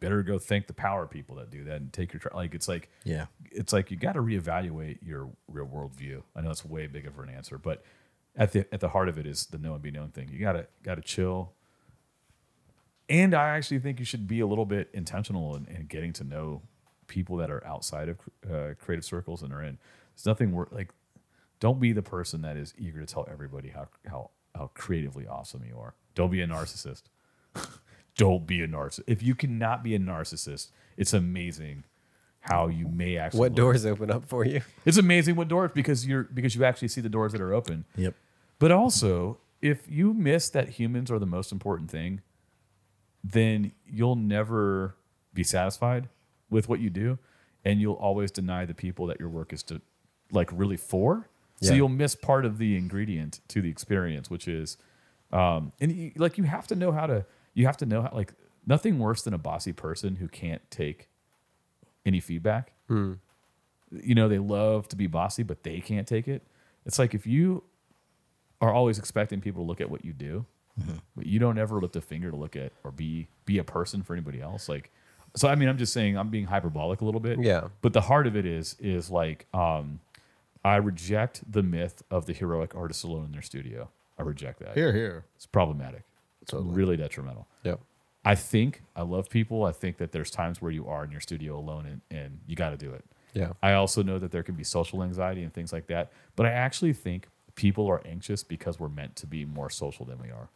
[SPEAKER 2] Better go thank the power people that do that and take your tr- like it's like
[SPEAKER 3] Yeah.
[SPEAKER 2] it's like you got to reevaluate your real worldview. I know that's way big of an answer, but at the at the heart of it is the know and be known thing. You gotta gotta chill. And I actually think you should be a little bit intentional in, in getting to know people that are outside of uh, creative circles and are in. There's nothing wor like. Don't be the person that is eager to tell everybody how how how creatively awesome you are. Don't be a narcissist. [laughs] Don't be a narcissist. If you cannot be a narcissist, it's amazing how you may actually
[SPEAKER 4] What
[SPEAKER 2] look-
[SPEAKER 4] doors open up for you?
[SPEAKER 2] it's amazing what doors because you're because you actually see the doors that are open.
[SPEAKER 3] Yep.
[SPEAKER 2] But also, if you miss that humans are the most important thing, then you'll never be satisfied with what you do, and you'll always deny the people that your work is to like really for. So
[SPEAKER 4] Yeah.
[SPEAKER 2] you'll miss part of the ingredient to the experience, which is, um, and you, like you have to know how to. You have to know how like nothing worse than a bossy person who can't take any feedback you know they love to be bossy but they can't take it it's like if you are always expecting people to look at what you do but you don't ever lift a finger to look at or be be a person for anybody else like so i mean i'm just saying i'm being hyperbolic a little bit
[SPEAKER 4] Yeah.
[SPEAKER 2] but the heart of it is is like um i reject the myth of the heroic artist alone in their studio i reject that
[SPEAKER 3] Here, here.
[SPEAKER 2] it's problematic it's
[SPEAKER 3] Totally.
[SPEAKER 2] really detrimental
[SPEAKER 4] Yep.
[SPEAKER 2] I think I love people. I think that there's times where you are in your studio alone and, and you got to do it.
[SPEAKER 4] Yeah.
[SPEAKER 2] I also know that there can be social anxiety and things like that. But I actually think people are anxious because we're meant to be more social than we are.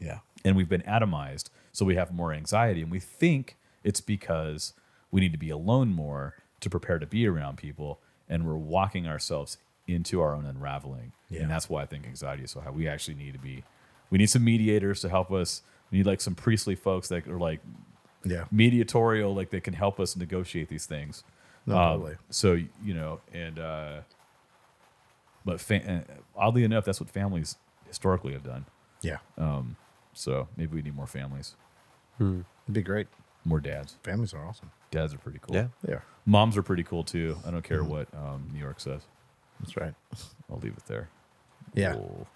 [SPEAKER 3] Yeah.
[SPEAKER 2] And we've been atomized. So we have more anxiety. And we think it's because we need to be alone more to prepare to be around people. And we're walking ourselves into our own unraveling.
[SPEAKER 3] Yeah.
[SPEAKER 2] And that's why I think anxiety is so high. We actually need to be, we need some mediators to help us. We need like some priestly folks that are like
[SPEAKER 3] Yeah.
[SPEAKER 2] mediatorial, like they can help us negotiate these things.
[SPEAKER 3] No,
[SPEAKER 2] Um. So you know, and uh, but fa- uh, oddly enough, that's what families historically have done.
[SPEAKER 3] Yeah.
[SPEAKER 2] So maybe we need more families,
[SPEAKER 3] It'd be great.
[SPEAKER 2] more dads.
[SPEAKER 3] Families are awesome.
[SPEAKER 2] Dads are pretty cool.
[SPEAKER 4] Yeah.
[SPEAKER 3] They are.
[SPEAKER 2] moms are pretty cool too. I don't care what um, New York says.
[SPEAKER 3] That's right. [laughs]
[SPEAKER 2] I'll leave it there.
[SPEAKER 3] Yeah.
[SPEAKER 2] Cool.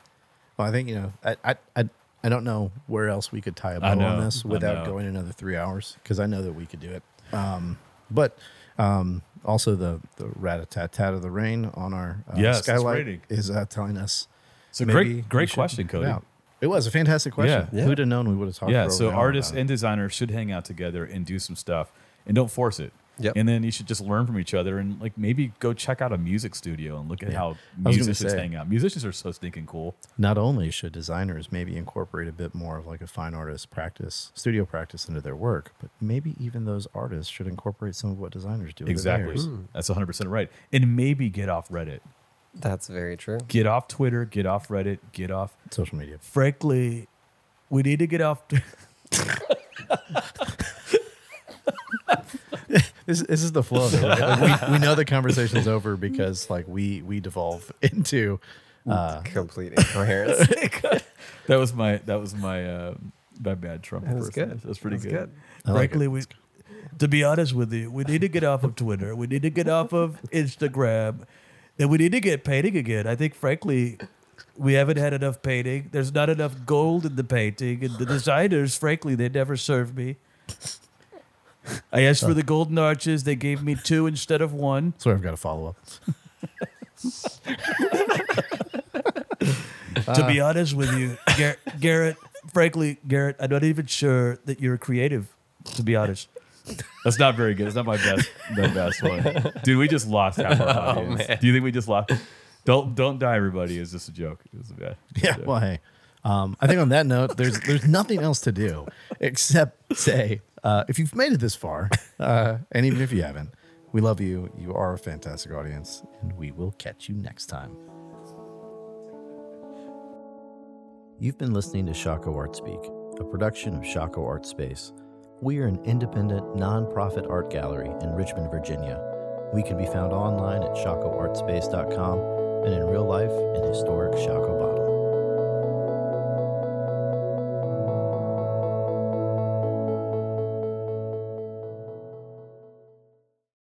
[SPEAKER 3] Well, I think you know, I, I, I, I don't know where else we could tie a bow
[SPEAKER 2] know,
[SPEAKER 3] on this
[SPEAKER 2] I
[SPEAKER 3] without
[SPEAKER 2] know.
[SPEAKER 3] going another three hours because I know that we could do it. Um, but um, also the the rat a tat tat of the rain on our uh,
[SPEAKER 2] Yes, it's
[SPEAKER 3] skylight
[SPEAKER 2] raining.
[SPEAKER 3] is uh, telling us.
[SPEAKER 2] So
[SPEAKER 3] maybe
[SPEAKER 2] great,
[SPEAKER 3] we
[SPEAKER 2] great
[SPEAKER 3] should
[SPEAKER 2] question,
[SPEAKER 3] put it
[SPEAKER 2] Cody.
[SPEAKER 3] out. It was a fantastic question.
[SPEAKER 2] Yeah.
[SPEAKER 4] Yeah.
[SPEAKER 3] Who'd have known we would have talked?
[SPEAKER 2] Yeah,
[SPEAKER 3] for
[SPEAKER 2] so
[SPEAKER 3] over an hour
[SPEAKER 2] artists
[SPEAKER 3] about it.
[SPEAKER 2] and designers should hang out together and do some stuff, and don't force it.
[SPEAKER 4] Yep.
[SPEAKER 2] And then you should just learn from each other and like maybe go check out a music studio and look at
[SPEAKER 3] Yeah.
[SPEAKER 2] how
[SPEAKER 3] I was gonna
[SPEAKER 2] musicians
[SPEAKER 3] say.
[SPEAKER 2] hang out. Musicians are so stinking cool.
[SPEAKER 3] not only should designers maybe incorporate a bit more of like a fine artist practice, studio practice into their work, but maybe even those artists should incorporate some of what designers do.
[SPEAKER 2] Exactly.
[SPEAKER 3] Hmm.
[SPEAKER 2] That's 100% right. And maybe get off Reddit.
[SPEAKER 4] That's very true.
[SPEAKER 2] Get off Twitter, get off Reddit, get off.
[SPEAKER 3] Social media.
[SPEAKER 2] Frankly, we need to get off. [laughs]
[SPEAKER 3] This, this is the flow of it. Right? Like, we, we know the conversation's over because like we we devolve [laughs] into uh,
[SPEAKER 4] Complete incoherence. [laughs]
[SPEAKER 2] that was my that was my uh, my bad Trump.
[SPEAKER 4] That was
[SPEAKER 2] impersonation.
[SPEAKER 4] good.
[SPEAKER 2] That was pretty
[SPEAKER 4] That was
[SPEAKER 2] good.
[SPEAKER 4] good.
[SPEAKER 3] I like
[SPEAKER 2] Frankly, we to be honest with you, we need to get off of Twitter. We need to get off of Instagram, and we need to get painting again. I think, frankly, we haven't had enough painting. There's not enough gold in the painting, and the designers, frankly, they never served me. I asked for the golden arches. They gave me two instead of one.
[SPEAKER 3] Sorry, I've got to follow up. [laughs]
[SPEAKER 2] to be honest with you, Gar- Garrett, frankly, Garrett, I'm not even sure that you're creative, to be honest. That's not very good. It's not my best, the best one. Dude, we just lost half our [laughs] audience. Do you think we just lost? Don't don't die, everybody. It's just a joke. It was a bad.
[SPEAKER 3] Yeah. Well, hey, um, I think on that note, there's there's nothing else to do except say uh, if you've made it this far, uh, and even if you haven't, we love you. You are a fantastic audience, and we will catch you next time. You've been listening to Shockoe Art Speak, a production of Shockoe Art Space. We are an independent, nonprofit art gallery in Richmond, Virginia. We can be found online at shockoeartspace.com and in real life in historic Shockoe